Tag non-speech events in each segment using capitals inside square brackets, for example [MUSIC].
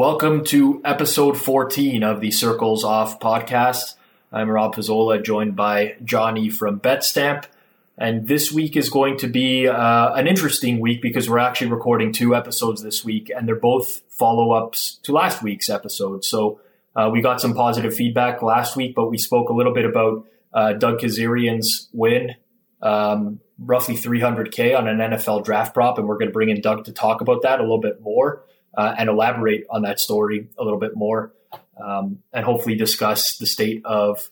Welcome to episode 14 of the Circles Off podcast. I'm Rob Pizzola, joined by Johnny from BetStamp. And this week is going to be uh, an interesting week because we're actually recording two episodes this week, and they're both follow ups to last week's episode. So uh, we got some positive feedback last week, but we spoke a little bit about uh, Doug Kezirian's win, um, roughly 300K on an NFL draft prop, and we're going to bring in Doug to talk about that a little bit more uh, and elaborate on that story a little bit more, um, and hopefully discuss the state of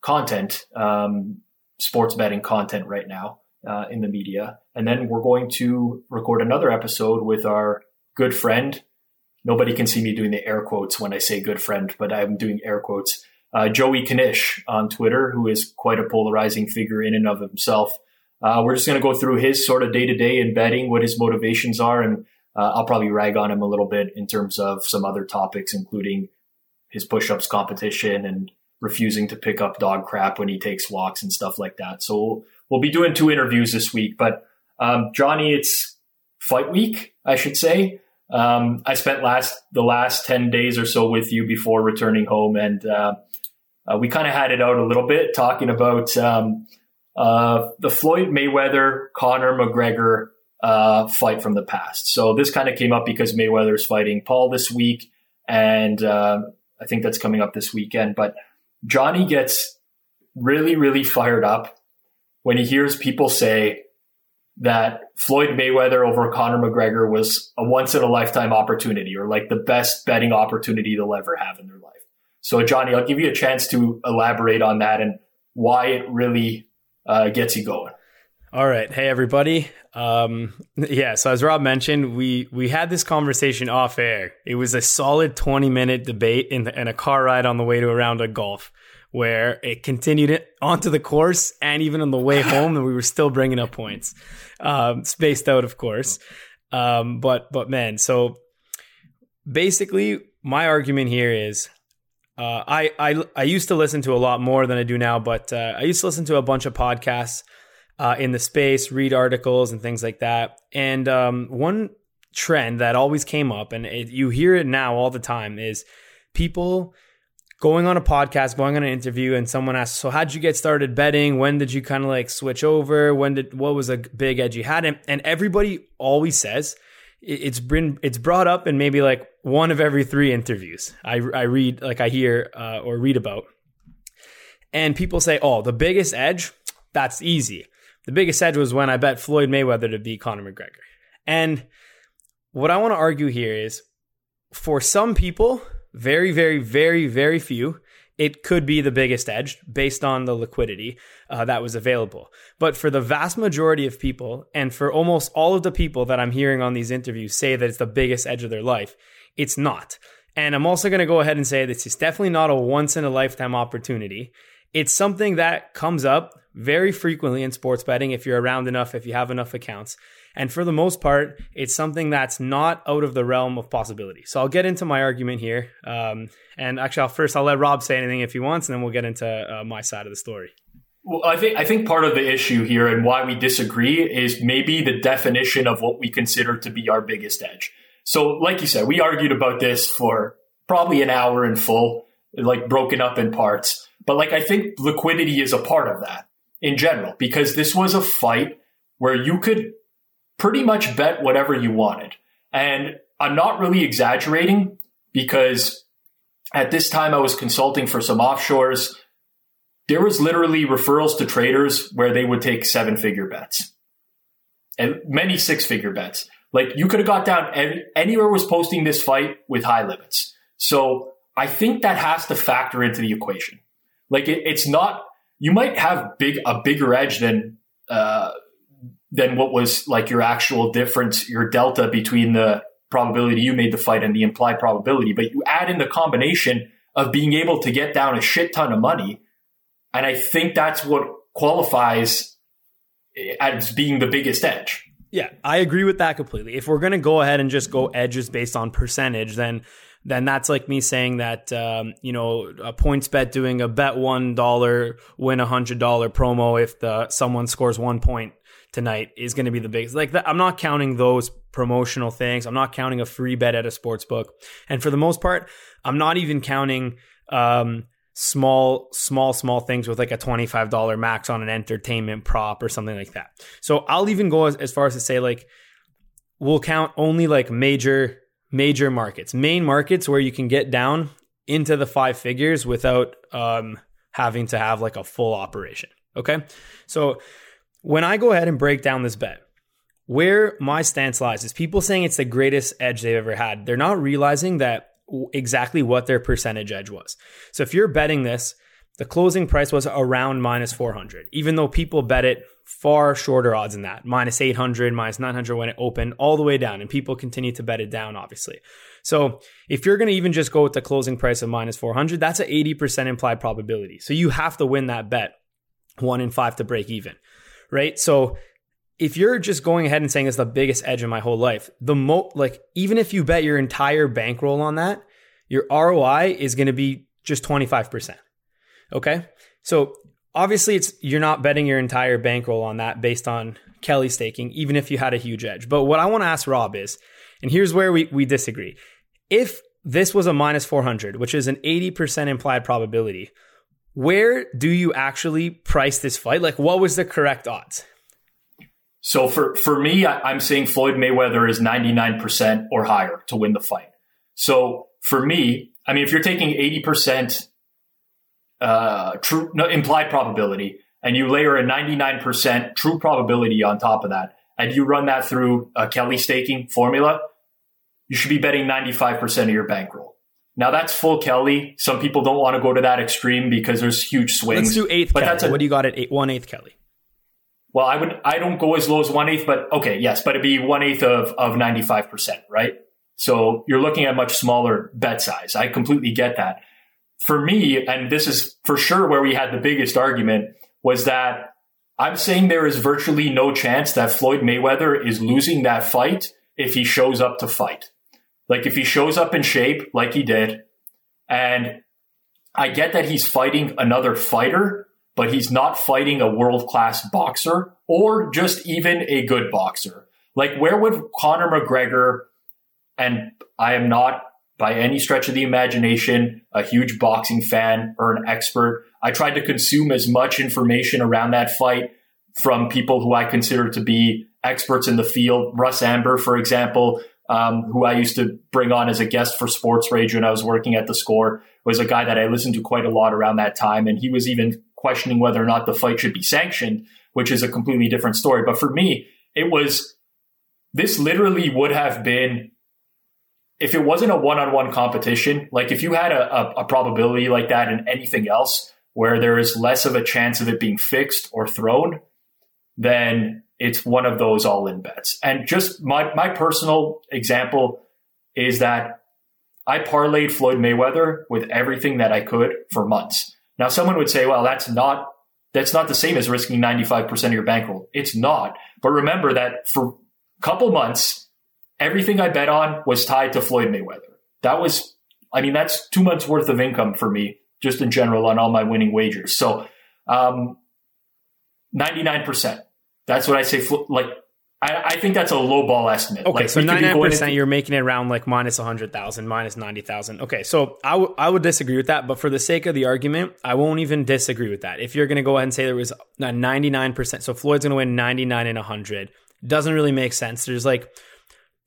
content um, sports betting content right now uh, in the media. And then we're going to record another episode with our good friend. Nobody can see me doing the air quotes when I say good friend, but I'm doing air quotes. Uh, Joey Knish on Twitter, who is quite a polarizing figure in and of himself. Uh, we're just going to go through his sort of day to day in betting, what his motivations are, and uh, I'll probably rag on him a little bit in terms of some other topics, including his push ups competition and refusing to pick up dog crap when he takes walks and stuff like that. So we'll be doing two interviews this week. But um, Johnny, it's fight week, I should say. Um, I spent last the last ten days or so with you before returning home, and uh, uh, we kind of had it out a little bit talking about um, uh, the Floyd Mayweather Conor McGregor uh, fight from the past. So this kind of came up because Mayweather is fighting Paul this week, and uh, I think that's coming up this weekend. But Johnny gets really, really fired up when he hears people say that Floyd Mayweather over Conor McGregor was a once in a lifetime opportunity or like the best betting opportunity they'll ever have in their life. So, Johnny, I'll give you a chance to elaborate on that and why it really uh, gets you going. All right. Hey, everybody. Um, [LAUGHS] yeah. So as Rob mentioned, we, we had this conversation off air. It was a solid 20 minute debate in, the, in a car ride on the way to a round of golf where it continued onto the course and even on the way [LAUGHS] home and we were still bringing up points, um, spaced out, of course. Um, but, but man, so basically my argument here is, uh, I, I, I used to listen to a lot more than I do now, but, uh, I used to listen to a bunch of podcasts uh, in the space, read articles and things like that. And um, one trend that always came up, and it, you hear it now all the time, is people going on a podcast, going on an interview, and someone asks, "So how'd you get started betting? When did you kind of like switch over? When did what was a big edge you had?" And, and everybody always says it's been it's brought up in maybe like one of every three interviews I, I read like I hear uh, or read about, and people say, "Oh, the biggest edge." That's easy. The biggest edge was when I bet Floyd Mayweather to beat Conor McGregor. And what I want to argue here is for some people, very, very, very, very few, it could be the biggest edge based on the liquidity uh, that was available. But for the vast majority of people, and for almost all of the people that I'm hearing on these interviews say that it's the biggest edge of their life, it's not. And I'm also going to go ahead and say this is definitely not a once in a lifetime opportunity. It's something that comes up very frequently in sports betting if you're around enough, if you have enough accounts. And for the most part, it's something that's not out of the realm of possibility. So I'll get into my argument here. Um, and actually, I'll, first I'll let Rob say anything if he wants, and then we'll get into uh, my side of the story. Well, I think I think part of the issue here and why we disagree is maybe the definition of what we consider to be our biggest edge. So, like you said, we argued about this for probably an hour in full, like broken up in parts. But like I think liquidity is a part of that in general because this was a fight where you could pretty much bet whatever you wanted. And I'm not really exaggerating because at this time I was consulting for some offshores. There was literally referrals to traders where they would take seven figure bets and many six figure bets. Like you could have got down any, anywhere was posting this fight with high limits. So I think that has to factor into the equation. Like it, it's not you might have big a bigger edge than uh, than what was like your actual difference, your delta between the probability you made the fight and the implied probability. But you add in the combination of being able to get down a shit ton of money, and I think that's what qualifies as being the biggest edge. Yeah, I agree with that completely. If we're going to go ahead and just go edges based on percentage, then then that's like me saying that um, you know a PointsBet doing a bet one dollar win a hundred dollar promo if the someone scores one point tonight is going to be the biggest. Like I'm not counting those promotional things. I'm not counting a free bet at a sports book. And for the most part, I'm not even counting um, small, small, small things with like a $25 max on an entertainment prop or something like that. So I'll even go as, as far as to say like we'll count only like major major markets, main markets where you can get down into the five figures without um, having to have like a full operation. Okay. So when I go ahead and break down this bet, where my stance lies is people saying it's the greatest edge they've ever had. They're not realizing that exactly what their percentage edge was. So if you're betting this, the closing price was around minus 400, even though people bet it far shorter odds than that, minus 800, minus 900 when it opened, all the way down. And people continue to bet it down, obviously. So if you're going to even just go with the closing price of minus 400, that's an 80% implied probability. So you have to win that bet one in five to break even, right? So if you're just going ahead and saying it's the biggest edge in my whole life, the mo like even if you bet your entire bankroll on that, your ROI is going to be just 25%. Okay? So obviously it's you're not betting your entire bankroll on that based on Kelly staking, even if you had a huge edge. But what I want to ask Rob is, and here's where we, we disagree. If this was a minus 400, which is an 80% implied probability, where do you actually price this fight? Like, what was the correct odds? So for, for me, I, am saying Floyd Mayweather is 99% or higher to win the fight. So for me, I mean, if you're taking 80% uh, true no, implied probability, and you layer a 99% true probability on top of that, and you run that through a Kelly staking formula, you should be betting 95% of your bankroll. Now that's full Kelly. Some people don't want to go to that extreme because there's huge swings. Let's do eighth. But Kelly. That's a, what do you got at eight, one eighth Kelly? Well, I would. I don't go as low as one eighth, but okay, yes, but it'd be one eighth of of 95 percent, right? So you're looking at much smaller bet size. I completely get that for me, and this is for sure where we had the biggest argument, was that I'm saying there is virtually no chance that Floyd Mayweather is losing that fight if he shows up to fight. Like if he shows up in shape like he did, and I get that he's fighting another fighter, but he's not fighting a world class boxer or just even a good boxer. Like where would Conor McGregor, and I am not by any stretch of the imagination a huge boxing fan or an expert. I tried to consume as much information around that fight from people who I consider to be experts in the field. Russ Anber, for example, um, who I used to bring on as a guest for Sports Rage when I was working at the score, was a guy that I listened to quite a lot around that time. And he was even questioning whether or not the fight should be sanctioned, which is a completely different story. But for me, it was, this literally would have been if it wasn't a one-on-one competition, like if you had a, a, a, probability like that in anything else where there is less of a chance of it being fixed or thrown, then it's one of those all-in bets. And just my my personal example is that I parlayed Floyd Mayweather with everything that I could for months. Now someone would say, well, that's not that's not the same as risking 95% of your bankroll. It's not. But remember that for a couple months, everything I bet on was tied to Floyd Mayweather. That was, I mean, that's two months worth of income for me, just in general, on all my winning wagers. So, um, 99%. That's what I say. Like, I, I think that's a low ball estimate. Okay, like, so 99%, you're making it around like minus 100,000, minus 90,000. Okay, so I, w- I would disagree with that, but for the sake of the argument, I won't even disagree with that. If you're going to go ahead and say there was a 99%, so Floyd's going to win 99 and 100, doesn't really make sense. There's like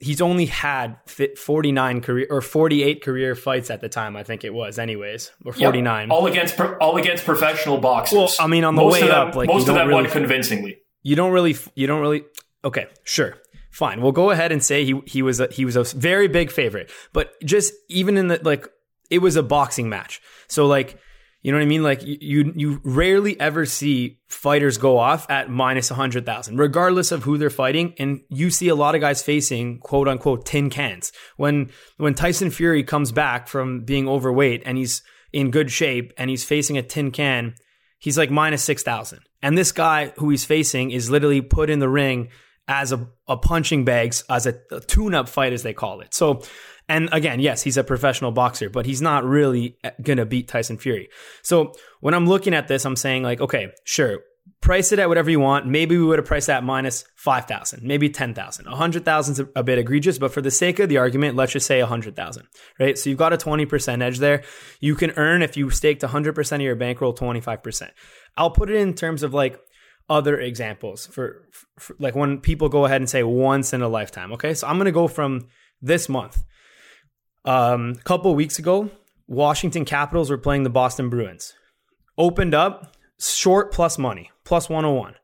he's only had 49 career or 48 career fights at the time I think it was anyways or 49 yep. all against all against professional boxers. Well I mean on the most way them, up like most of them really, won convincingly. You don't really you don't really okay sure fine. We'll go ahead and say he he was a, he was a very big favorite. But just even in the like it was a boxing match. So like you know what I mean? Like you, you rarely ever see fighters go off at minus a hundred thousand, regardless of who they're fighting. And you see a lot of guys facing quote unquote tin cans. When when Tyson Fury comes back from being overweight and he's in good shape and he's facing a tin can, he's like minus six thousand. And this guy who he's facing is literally put in the ring as a, a punching bags, as a, a tune up fight, as they call it. So and again, yes, he's a professional boxer, but he's not really uh, going to beat Tyson Fury. So when I'm looking at this, I'm saying, like, okay, sure, price it at whatever you want. Maybe we would have priced that minus 5,000, maybe 10,000. 100,000 is a bit egregious, but for the sake of the argument, let's just say 100,000, right? So you've got a 20% edge there. You can earn, if you staked 100% of your bankroll, 25%. I'll put it in terms of like other examples for, for like when people go ahead and say once in a lifetime. Okay. So I'm going to go from this month. Um, a couple weeks ago, Washington Capitals were playing the Boston Bruins. Opened up short plus money, plus 101.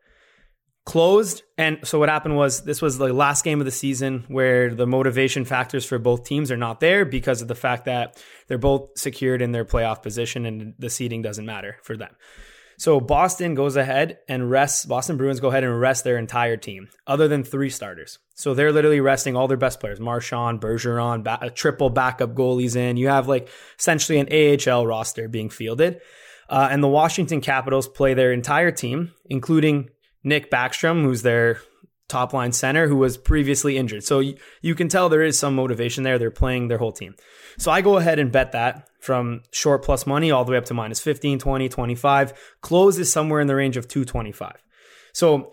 Closed. And so what happened was this was the last game of the season where the motivation factors for both teams are not there because of the fact that they're both secured in their playoff position and the seeding doesn't matter for them. So Boston goes ahead and rests, Boston Bruins go ahead and rest their entire team, other than three starters. So they're literally resting all their best players Marchand, Bergeron, ba- a triple backup goalies in. You have like essentially an AHL roster being fielded. Uh, and the Washington Capitals play their entire team, including Nick Backstrom, who's their top line center, who was previously injured. So you can tell there is some motivation there. They're playing their whole team. So I go ahead and bet that from short plus money all the way up to minus 15, 20, 25. Close is somewhere in the range of 225. So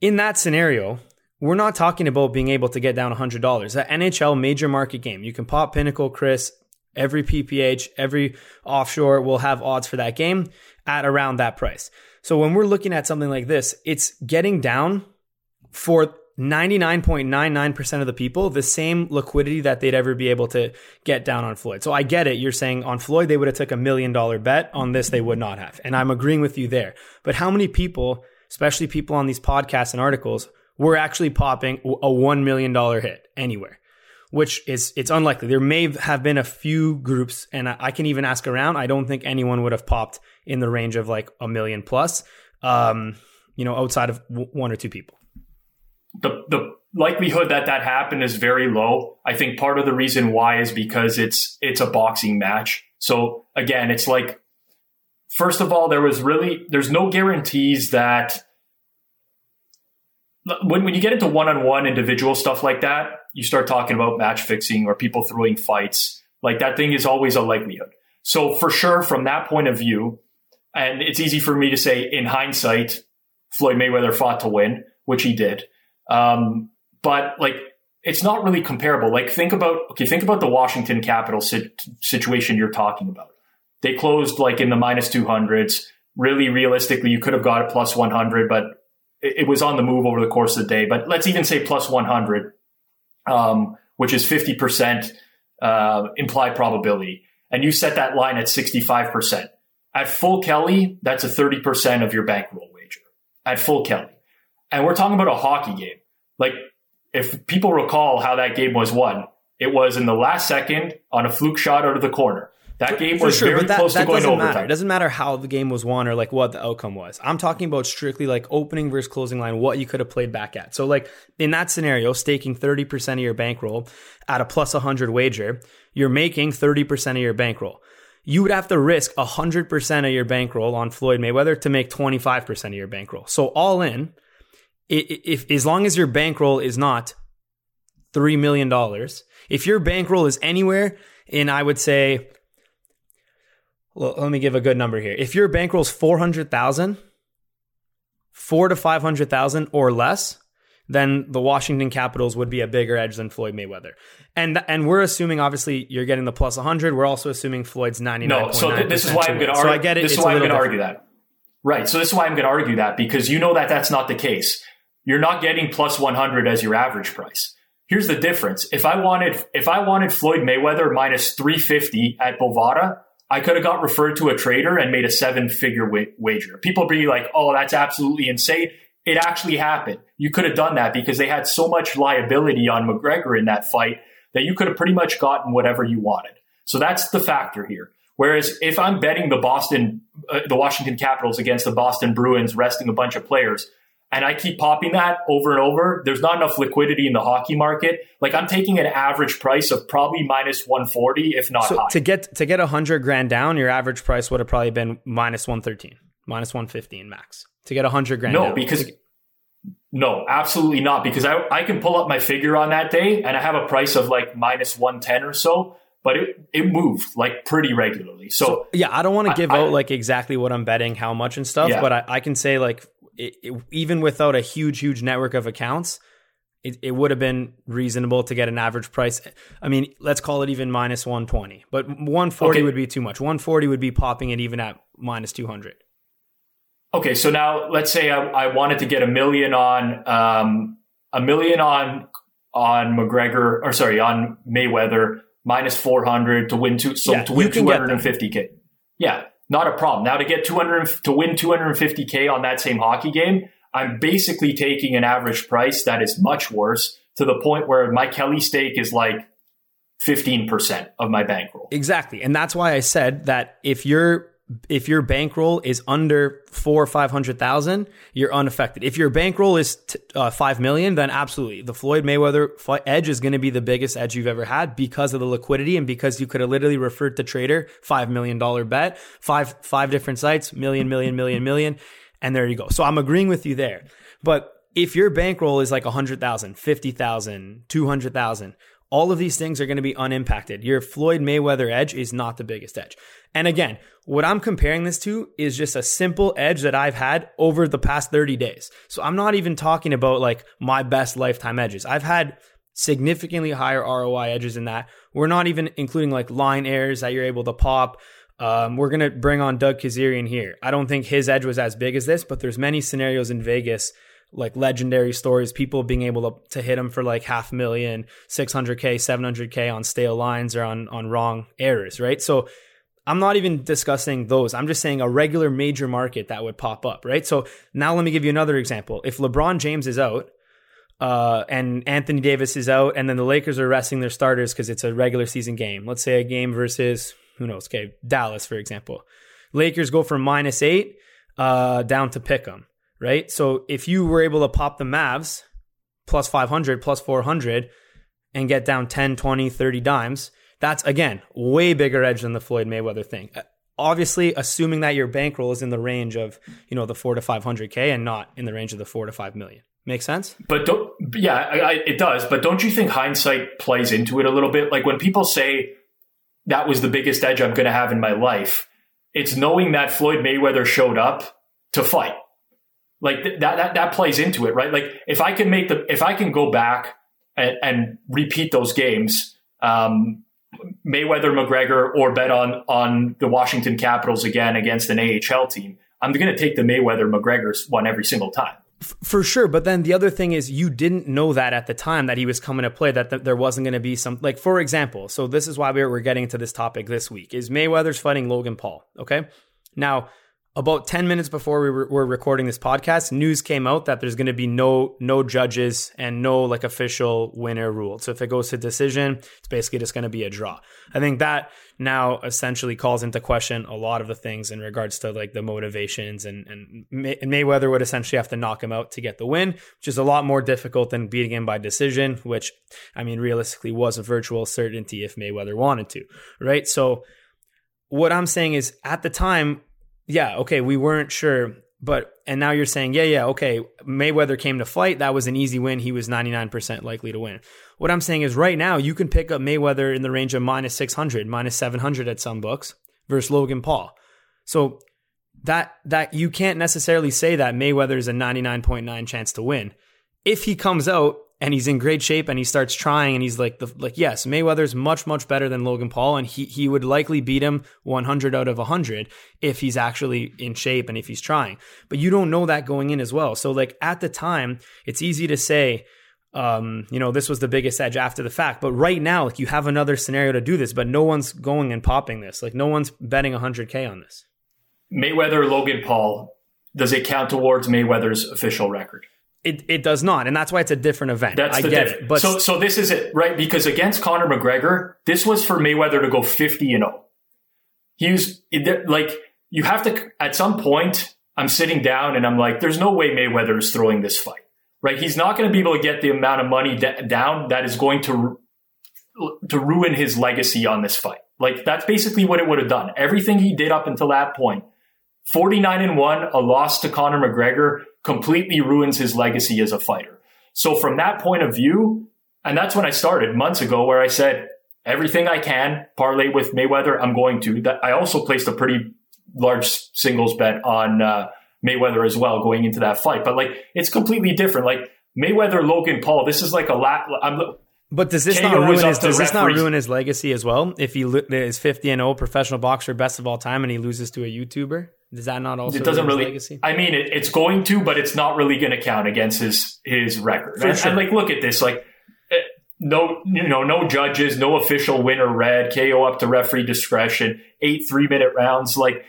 in that scenario, we're not talking about being able to get down $100. That NHL major market game, you can pop Pinnacle, CRIS, every PPH, every offshore will have odds for that game at around that price. So when we're looking at something like this, it's getting down for 99.99% of the people the same liquidity that they'd ever be able to get down on Floyd. So I get it. You're saying on Floyd they would have took a million dollar bet. On this they would not have. And I'm agreeing with you there. But how many people, especially people on these podcasts and articles, were actually popping a 1 million dollar hit anywhere? Which is it's unlikely. There may have been a few groups and I can even ask around. I don't think anyone would have popped in the range of like a million plus. Um, you know, outside of one or two people the the likelihood that that happened is very low. I think part of the reason why is because it's it's a boxing match. So again, it's like first of all, there was really there's no guarantees that when when you get into one on one individual stuff like that, you start talking about match fixing or people throwing fights. Like that thing is always a likelihood. So for sure, from that point of view, and it's easy for me to say in hindsight, Floyd Mayweather fought to win, which he did. Um, but like, it's not really comparable. Like, think about okay, think about the Washington Capital situation you're talking about. They closed like in the minus two hundreds. Really, realistically, you could have got a plus one hundred, but it, it, was on the move over the course of the day. But let's even say plus one hundred, um, which is fifty percent uh, implied probability, and you set that line at sixty five percent. At full Kelly, that's a thirty percent of your bankroll wager. At full Kelly. And we're talking about a hockey game. Like, if people recall how that game was won, it was in the last second on a fluke shot out of the corner. That game was sure, very that, close that to going overtime. Matter. It doesn't matter how the game was won or like what the outcome was. I'm talking about strictly like opening versus closing line, what you could have played back at. So like in that scenario, staking 30% of your bankroll at a plus 100 wager, you're making 30% of your bankroll. You would have to risk 100% of your bankroll on Floyd Mayweather to make 25% of your bankroll. So all in, if as long as your bankroll is not three million dollars, if your bankroll is anywhere in, I would say, well, let me give a good number here. If your bankroll is four hundred thousand, four to five hundred thousand or less, then the Washington Capitals would be a bigger edge than Floyd Mayweather. And and we're assuming obviously you're getting the plus 100. We're also assuming Floyd's 99. No, so th- this is why I'm going to argue. So I get it. This is why I'm going to argue that. Right. So this is why I'm going to argue that because you know that that's not the case you're not getting plus 100 as your average price. Here's the difference. If I wanted, if I wanted Floyd Mayweather minus 350 at Bovada, I could have got referred to a trader and made a seven figure wa- wager. People be like, oh, that's absolutely insane. It actually happened. You could have done that because they had so much liability on McGregor in that fight that you could have pretty much gotten whatever you wanted. So that's the factor here. Whereas if I'm betting the Boston, uh, the Washington Capitals against the Boston Bruins resting a bunch of players, and I keep popping that over and over, there's not enough liquidity in the hockey market. Like I'm taking an average price of probably minus 140, if not so high. To get to get a hundred grand down, your average price would have probably been minus 113, minus 115 max. To get a hundred grand no, down. because no, absolutely not. Because I, I can pull up my figure on that day and I have a price of like minus 110 or so but it, it moved like pretty regularly. So, so yeah, I don't want to give I, out like exactly what I'm betting, how much and stuff, yeah. but I, I, can say like it, it, even without a huge, huge network of accounts, it, it would have been reasonable to get an average price. I mean, let's call it even minus 120, but 140 okay. would be too much. 140 would be popping it even at minus 200. Okay, so now let's say I, I wanted to get a million on um, a million on on McGregor or sorry on Mayweather minus 400 to win two so yeah, to win 250k. Yeah, not a problem. Now to get 200 to win 250k on that same hockey game, I'm basically taking an average price that is much worse to the point where my Kelly stake is like 15% of my bankroll. Exactly. And that's why I said that if you're if your bankroll is under four or five hundred thousand, you're unaffected. If your bankroll is t- uh, five million, then absolutely the Floyd Mayweather edge is going to be the biggest edge you've ever had because of the liquidity and because you could have literally referred to trader five million dollar bet, five five different sites, million, million, million, million, and there you go. So I'm agreeing with you there, but if your bankroll is like a hundred thousand, fifty thousand, two hundred thousand all of these things are going to be unimpacted. Your Floyd Mayweather edge is not the biggest edge. And again, what I'm comparing this to is just a simple edge that I've had over the past 30 days. So I'm not even talking about like my best lifetime edges. I've had significantly higher ROI edges in that. We're not even including like line errors that you're able to pop. Um, we're gonna bring on Doug Kezirian here. I don't think his edge was as big as this, but there's many scenarios in Vegas like legendary stories, people being able to, to hit them for like half million, 600K, 700K on stale lines or on, on wrong errors, right? So I'm not even discussing those. I'm just saying a regular major market that would pop up, right? So now let me give you another example. If LeBron James is out, uh, and Anthony Davis is out, and then the Lakers are resting their starters because it's a regular season game. Let's say a game versus who knows, okay, Dallas, for example. Lakers go from minus eight uh, down to pick them right? So if you were able to pop the Mavs plus 500, plus 400 and get down 10, 20, 30 dimes, that's again way bigger edge than the Floyd Mayweather thing. Uh, obviously, assuming that your bankroll is in the range of, you know, the 4 to 500k and not in the range of the 4 to 5 million. Make sense? But don't, yeah, I, I, it does. But don't you think hindsight plays into it a little bit? Like when people say that was the biggest edge I'm going to have in my life, it's knowing that Floyd Mayweather showed up to fight. Like th- that, that, that plays into it, right? Like if I can make the, if I can go back and, and repeat those games, um, Mayweather, McGregor, or bet on, on the Washington Capitals again against an AHL team, I'm going to take the Mayweather McGregor's one every single time. For sure, but then the other thing is you didn't know that at the time that he was coming to play that th- there wasn't going to be some like for example. So this is why we're, we're getting into this topic this week is Mayweather's fighting Logan Paul. Okay, now about 10 minutes before we were, recording this podcast news came out that there's going to be no no judges and no like official winner ruled. So if it goes to decision it's basically just going to be a draw. I think that now essentially calls into question a lot of the things in regards to like the motivations and and, May- and mayweather would essentially have to knock him out to get the win which is a lot more difficult than beating him by decision which i mean realistically was a virtual certainty if mayweather wanted to right? So what i'm saying is at the time yeah, okay, we weren't sure, but and now you're saying, yeah, yeah, okay, Mayweather came to fight. That was an easy win. He was 99% likely to win. What I'm saying is right now you can pick up Mayweather in the range of minus 600, minus 700 at some books versus Logan Paul. So that that you can't necessarily say that Mayweather is a 99.9 chance to win. If he comes out and he's in great shape and he starts trying and he's like the like yes Mayweather's much much better than Logan Paul and he he would likely beat him 100 out of 100 if he's actually in shape and if he's trying but you don't know that going in as well so like at the time it's easy to say um, you know, this was the biggest edge after the fact. But right now, like you have another scenario to do this, but no one's going and popping this. Like no one's betting 100K on this. Mayweather, Logan Paul, does it count towards Mayweather's official record? It, it does not, and that's why it's a different event. That's I the get it. But so so this is it, right? Because against Conor McGregor, this was for Mayweather to go fifty and zero. Oh. He was like, you have to at some point. I'm sitting down and I'm like, there's no way Mayweather is throwing this fight, right? He's not going to be able to get the amount of money d- down that is going to to ruin his legacy on this fight. Like that's basically what it would have done. Everything he did up until that point 49 and 1, a loss to Conor McGregor completely ruins his legacy as a fighter. So from that point of view, and that's when I started months ago where I said everything I can parlay with Mayweather, I'm going to. That I also placed a pretty large singles bet on uh, Mayweather as well going into that fight. But like, it's completely different. Like Mayweather, Logan Paul, this is like a lot. I'm, but does this not ruin his? Does this not ruin his legacy as well? If he is fifty and 0 professional boxer, best of all time, and he loses to a YouTuber, does that not also? It doesn't really. Legacy? I mean, it, it's going to, but it's not really going to count against his his record. And, sure. and, like, look at this. Like, eh, no, you know, no judges, no official winner red, KO up to referee discretion, eight three minute rounds. Like,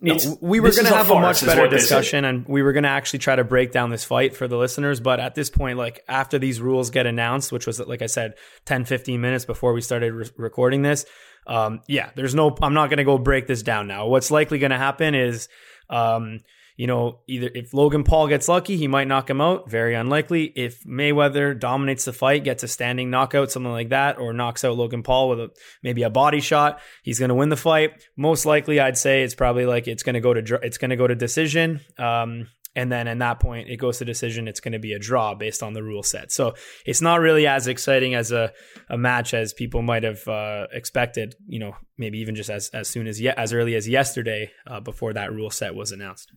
no, we were going to have a, a much better discussion and we were going to actually try to break down this fight for the listeners. But at this point, like after these rules get announced, which was, like I said, 10, 15 minutes before we started re- recording this, um, yeah, there's no, I'm not going to go break this down now. What's likely going to happen is, um, you know, either if Logan Paul gets lucky, he might knock him out. Very unlikely. If Mayweather dominates the fight, gets a standing knockout, something like that, or knocks out Logan Paul with a, maybe a body shot, he's going to win the fight. Most likely, I'd say it's probably like it's going to go to it's going to go to decision. Um, and then in that point, it goes to decision. It's going to be a draw based on the rule set. So it's not really as exciting as a, a match as people might have uh, expected. You know, maybe even just as as soon as ye- as early as yesterday uh, before that rule set was announced.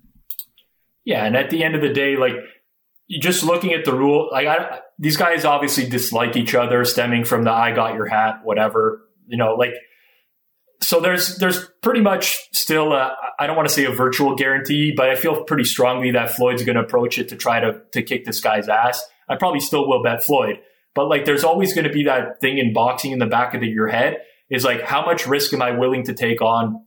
Yeah, and at the end of the day, like just looking at the rule, like I, these guys obviously dislike each other, stemming from the "I got your hat," whatever. You know, like so. There's there's pretty much still I don't want to say a virtual guarantee, but I feel pretty strongly that Floyd's going to approach it to try to to kick this guy's ass. I probably still will bet Floyd, but like there's always going to be that thing in boxing in the back of the, your head is like how much risk am I willing to take on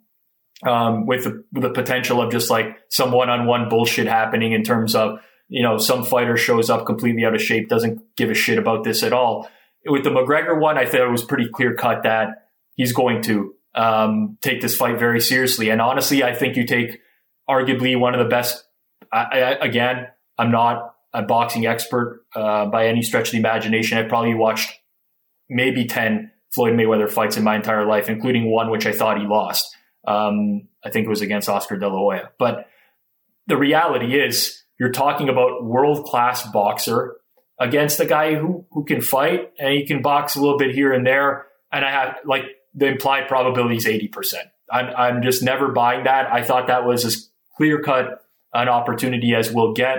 um, with, the, the potential of just like some one-on-one bullshit happening in terms of you know some fighter shows up completely out of shape, doesn't give a shit about this at all. With the McGregor one, I thought it was pretty clear cut that he's going to um, take this fight very seriously. And honestly, I think you take arguably one of the best. I, I, again, I'm not a boxing expert uh, by any stretch of the imagination. I've probably watched maybe ten Floyd Mayweather fights in my entire life, including one which I thought he lost. Um, I think it was against Oscar De La Hoya. But the reality is, you're talking about world class boxer against a guy who who can fight and he can box a little bit here and there. And I have like the implied probability is eighty percent. I'm I'm just never buying that. I thought that was as clear cut an opportunity as we'll get.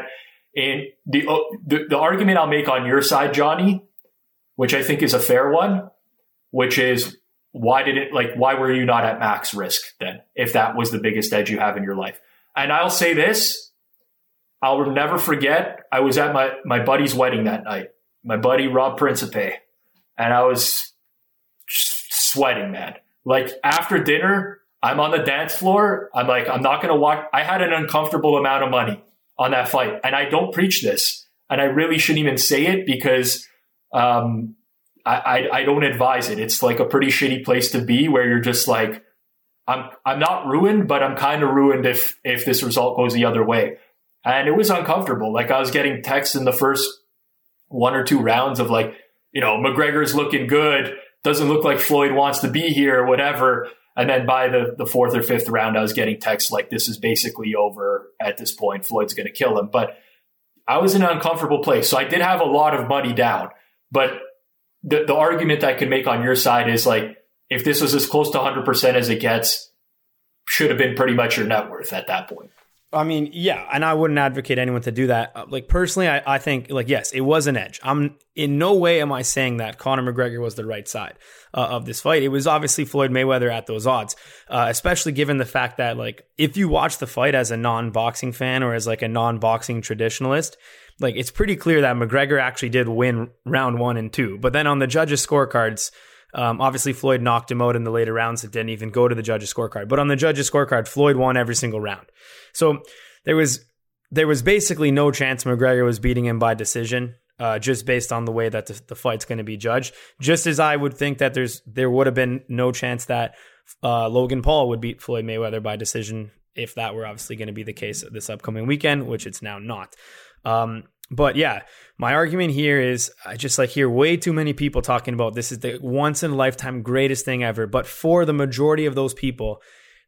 And the, uh, the the argument I'll make on your side, Johnny, which I think is a fair one, which is why did it like why were you not at max risk then if that was the biggest edge you have in your life and i'll say this i'll never forget i was at my my buddy's wedding that night my buddy rob principe and i was sweating man like after dinner i'm on the dance floor i'm like i'm not going to walk i had an uncomfortable amount of money on that fight and i don't preach this and i really shouldn't even say it because um, I, I, I don't advise it. It's like a pretty shitty place to be where you're just like, I'm I'm not ruined, but I'm kind of ruined if if this result goes the other way. And it was uncomfortable. Like I was getting texts in the first one or two rounds of like, you know, McGregor's looking good. Doesn't look like Floyd wants to be here or whatever. And then by the, the fourth or fifth round, I was getting texts like, this is basically over at this point. Floyd's going to kill him. But I was in an uncomfortable place. So I did have a lot of money down. But the, the argument I can make on your side is like, if this was as close to 100% as it gets, should have been pretty much your net worth at that point. I mean, yeah, and I wouldn't advocate anyone to do that. Uh, like personally, I, I think like yes, it was an edge. I'm in no way am I saying that Conor McGregor was the right side uh, of this fight. It was obviously Floyd Mayweather at those odds, uh, especially given the fact that like if you watch the fight as a non-boxing fan or as like a non-boxing traditionalist, like it's pretty clear that McGregor actually did win round one and two. But then on the judges' scorecards, um, obviously Floyd knocked him out in the later rounds. It didn't even go to the judges' scorecard. But on the judges' scorecard, Floyd won every single round. So there was there was basically no chance McGregor was beating him by decision. Uh, just based on the way that the, the fight's going to be judged, just as I would think that there's there would have been no chance that uh, Logan Paul would beat Floyd Mayweather by decision if that were obviously going to be the case this upcoming weekend, which it's now not. Um, but yeah, my argument here is I just like hear way too many people talking about this is the once in a lifetime greatest thing ever. But for the majority of those people,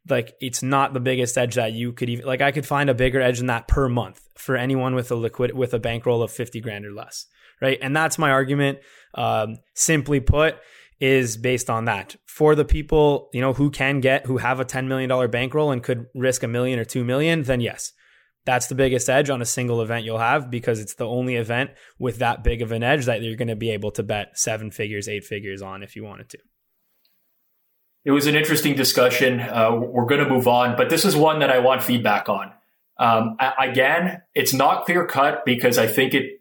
like it's not the biggest edge that you could even like I could find a bigger edge than that per month for anyone with a liquid with a bankroll of 50 grand or less. Right. And that's my argument. Um, simply put, is based on that. For the people, you know, who can get who have a $10 million bankroll and could risk a million or two million, then yes that's the biggest edge on a single event you'll have because it's the only event with that big of an edge that you're going to be able to bet seven figures, eight figures on if you wanted to. It was an interesting discussion. Uh, we're going to move on, but this is one that I want feedback on. Um, again, it's not clear cut because I think it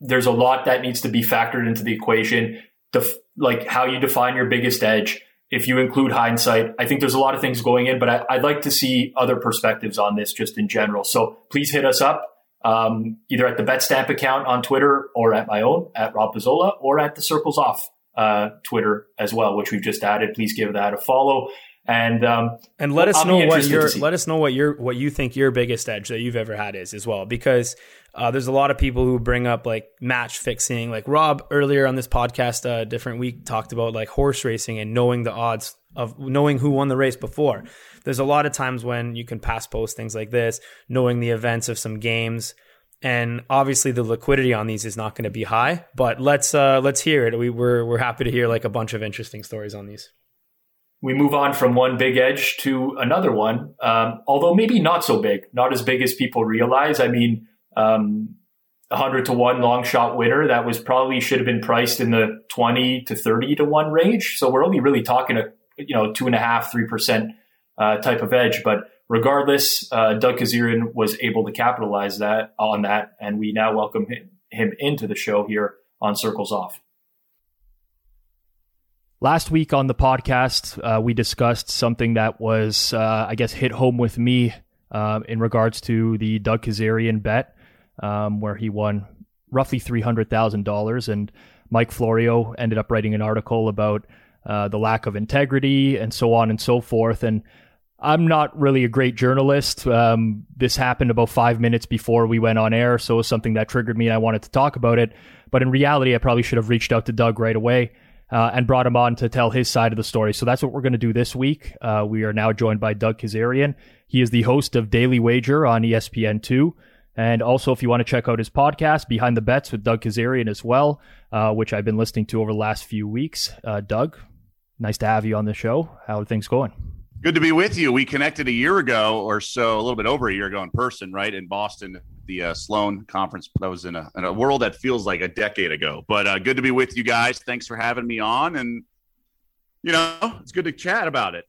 there's a lot that needs to be factored into the equation. Def- like how you define your biggest edge. If you include hindsight, I think there's a lot of things going in, but I, would like to see other perspectives on this just in general. So please hit us up um, either at the BetStamp account on Twitter or at my own at Rob Pizzola or at the Circles Off uh, Twitter as well, which we've just added. Please give that a follow. And um, and let us I'll know what your let us know what your what you think your biggest edge that you've ever had is as well because uh, there's a lot of people who bring up like match fixing like Rob earlier on this podcast a uh, different week talked about like horse racing and knowing the odds of knowing who won the race before there's a lot of times when you can pass post things like this knowing the events of some games and obviously the liquidity on these is not going to be high but let's uh let's hear it we, we're we're happy to hear like a bunch of interesting stories on these we move on from one big edge to another one, um, although maybe not so big, not as big as people realize. I mean, um, 100 to 1 long shot winner that was probably should have been priced in the 20 to 30 to 1 range. So we're only really talking a you know two and a half, three percent uh, type of edge. But regardless, uh, Doug Kezirian was able to capitalize that on that, and we now welcome him, into the show here on Circles Off. Last week on the podcast, uh, we discussed something that was, uh, I guess, hit home with me uh, in regards to the Doug Kezirian bet, um, where he won roughly $300,000. And Mike Florio ended up writing an article about uh, the lack of integrity and so on and so forth. And I'm not really a great journalist. Um, this happened about five minutes before we went on air, so it was something that triggered me and I wanted to talk about it. But in reality, I probably should have reached out to Doug right away uh, and brought him on to tell his side of the story. So that's what we're going to do this week. Uh, we are now joined by Doug Kezirian. He is the host of Daily Wager on ESPN2. And also, if you want to check out his podcast, Behind the Bets with Doug Kezirian as well, uh, which I've been listening to over the last few weeks. Uh, Doug, nice to have you on the show. How are things going? Good to be with you. We connected a year ago or so, a little bit over a year ago in person, right in Boston the uh, Sloan conference. That was in a, in a world that feels like a decade ago. But uh, good to be with you guys. Thanks for having me on, and you know it's good to chat about it.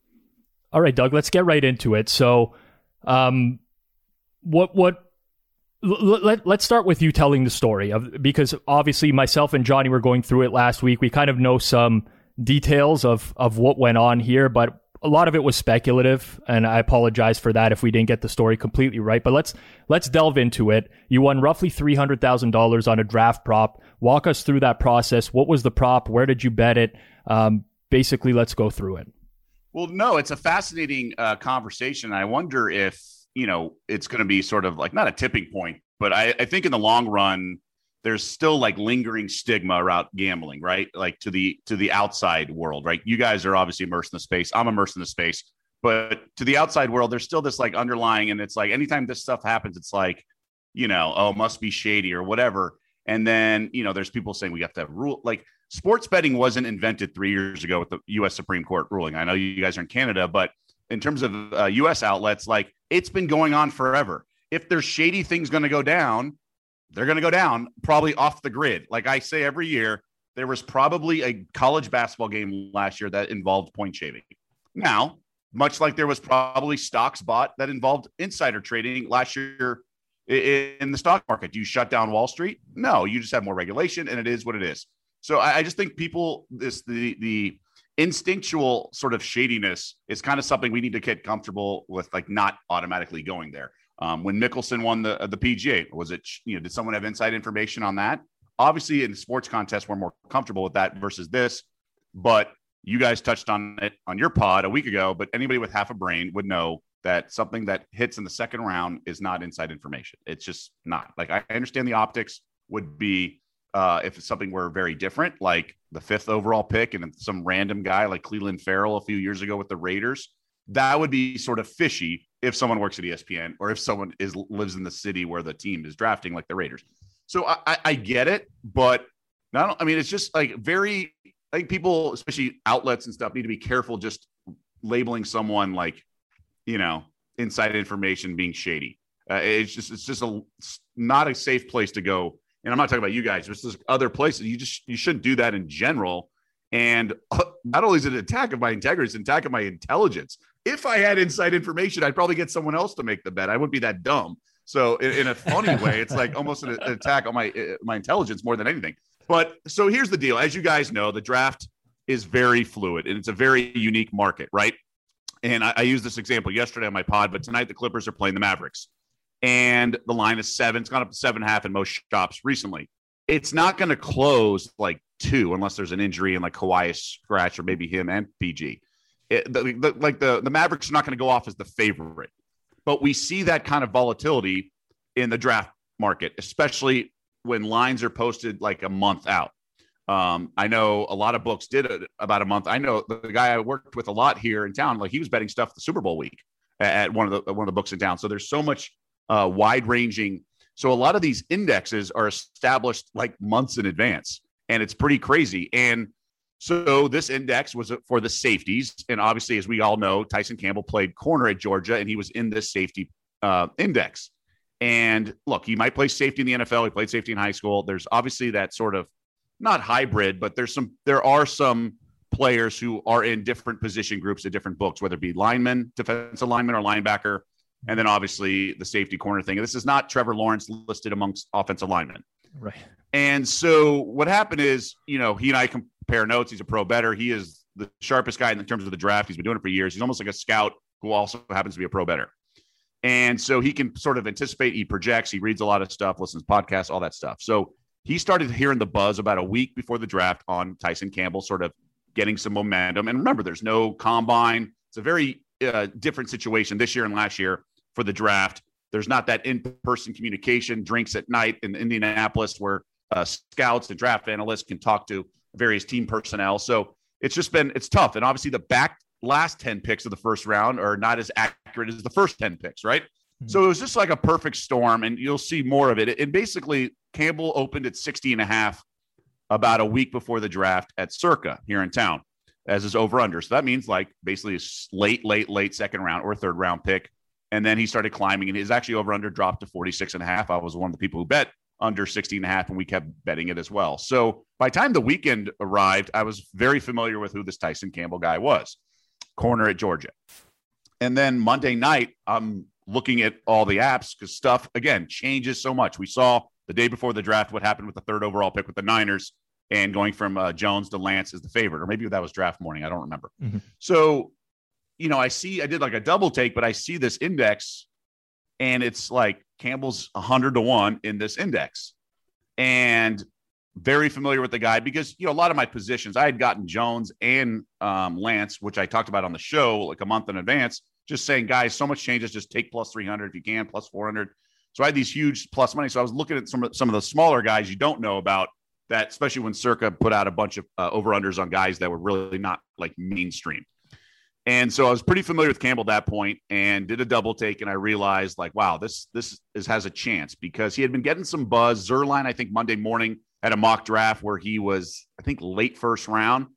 All right, Doug. Let's get right into it. So, um, what what let, let's start with you telling the story of because obviously myself and Johnny were going through it last week. We kind of know some details of of what went on here, but a lot of it was speculative, and I apologize for that if we didn't get the story completely right. But let's let's delve into it. You won roughly three hundred thousand dollars on a draft prop. Walk us through that process. What was the prop? Where did you bet it? Um, basically, let's go through it. Well, no, it's a fascinating uh, conversation. I wonder if you know it's going to be sort of like not a tipping point, but I, I think in the long run, there's still like lingering stigma around gambling, right? Like to the to the outside world, right? You guys are obviously immersed in the space. I'm immersed in the space, but to the outside world, there's still this like underlying, and it's like anytime this stuff happens, it's like, you know, oh, must be shady or whatever. And then you know, there's people saying we have to have rule like sports betting wasn't invented three years ago with the U.S. Supreme Court ruling. I know you guys are in Canada, but in terms of uh, U.S. outlets, like it's been going on forever. If there's shady things going to go down, they're going to go down probably off the grid. Like I say every year, there was probably a college basketball game last year that involved point shaving. Now, much like there was probably stocks bought that involved insider trading last year in the stock market. Do you shut down Wall Street? No, you just have more regulation, and it is what it is. So I, just think people this the the instinctual sort of shadiness is kind of something we need to get comfortable with, like not automatically going there. Um, when Mickelson won the the PGA, was it you know did someone have inside information on that? Obviously, in sports contests, we're more comfortable with that versus this. But you guys touched on it on your pod a week ago. But anybody with half a brain would know that something that hits in the second round is not inside information. It's just not. Like I understand the optics would be uh, if something were very different, like the fifth overall pick and some random guy like Clelin Ferrell a few years ago with the Raiders, that would be sort of fishy if someone works at ESPN or if someone is lives in the city where the team is drafting, like the Raiders. So I, I get it, but not. I mean, it's just like very. Think people, especially outlets and stuff, need to be careful just labeling someone like, you know, inside information being shady. Uh, it's just it's just a it's not a safe place to go. And I'm not talking about you guys, but there's other places. You just you shouldn't do that in general. And uh, not only is it an attack of my integrity, it's an attack of my intelligence. If I had inside information, I'd probably get someone else to make the bet. I wouldn't be that dumb. So in, in a funny way, it's like almost an, an attack on my uh, my intelligence more than anything. But so here's the deal. As you guys know, the draft is very fluid and it's a very unique market, right? And I, I used this example yesterday on my pod, but tonight the Clippers are playing the Mavericks. And the line is seven. It's gone up to seven and a half in most shops recently. It's not going to close like two unless there's an injury and like Kawhi scratch or maybe him and PG. The, the, like the, the Mavericks are not going to go off as the favorite. But we see that kind of volatility in the draft market, especially when lines are posted like a month out. Um, I know a lot of books did it about a month. I know the guy I worked with a lot here in town, like he was betting stuff the Super Bowl week at one of the one of the books in town. So there's so much uh, wide ranging. So a lot of these indexes are established like months in advance, and it's pretty crazy. And so this index was for the safeties, and obviously, as we all know, Tyson Campbell played corner at Georgia, and he was in this safety uh, index. And look, he might play safety in the NFL. He played safety in high school. There's obviously that sort of not hybrid, but there's some there are some players who are in different position groups at different books, whether it be lineman, defensive lineman, or linebacker, and then obviously the safety corner thing. And this is not Trevor Lawrence listed amongst offensive linemen. Right. And so what happened is, you know, he and I compare notes. He's a pro bettor. He is the sharpest guy in terms of the draft. He's been doing it for years. He's almost like a scout who also happens to be a pro bettor. And so he can sort of anticipate, he projects, he reads a lot of stuff, listens to podcasts, all that stuff. So he started hearing the buzz about a week before the draft on Tyson Campbell, sort of getting some momentum. And remember, there's no combine. It's a very uh, different situation this year and last year for the draft. There's not that in person communication, drinks at night in Indianapolis where uh, scouts and draft analysts can talk to various team personnel. So it's just been, it's tough. And obviously, the back last 10 picks of the first round are not as accurate as the first 10 picks, right? Mm-hmm. So it was just like a perfect storm, and you'll see more of it. And basically, Campbell opened at 60 and a half about a week before the draft at Circa here in town as his over under. So that means like basically a late, late, late second round or third round pick. And then he started climbing, and his actually over under dropped to 46 and a half. I was one of the people who bet under 60 and a half, and we kept betting it as well. So by the time the weekend arrived, I was very familiar with who this Tyson Campbell guy was corner at Georgia. And then Monday night, I'm looking at all the apps because stuff, again, changes so much. We saw the day before the draft what happened with the third overall pick with the Niners and going from uh, Jones to Lance as the favorite, or maybe that was draft morning. I don't remember. Mm-hmm. So, you know, I see, I did like a double take, but I see this index and it's like Campbell's 100 to 1 in this index. And very familiar with the guy because you know a lot of my positions I had gotten Jones and um, Lance, which I talked about on the show like a month in advance. Just saying, guys, so much changes. Just take plus three hundred if you can, plus four hundred. So I had these huge plus money. So I was looking at some of some of the smaller guys you don't know about that, especially when Circa put out a bunch of uh, over unders on guys that were really not like mainstream. And so I was pretty familiar with Campbell at that point and did a double take. And I realized like, wow, this this is, has a chance because he had been getting some buzz. Zierlein, I think Monday morning had a mock draft where he was, I think, late first round.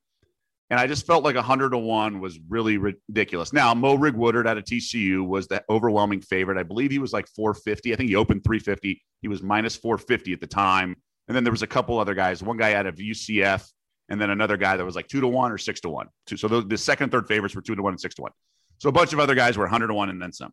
And I just felt like 100 to 1 was really ridiculous. Now, Moehrig Woodard out of TCU was the overwhelming favorite. I believe he was like 450. I think he opened 350. He was minus 450 at the time. And then there was a couple other guys, one guy out of UCF, and then another guy that was like two to one or six to one. So the, second, third favorites were two to one and six to one. So a bunch of other guys were 100 to one and then some.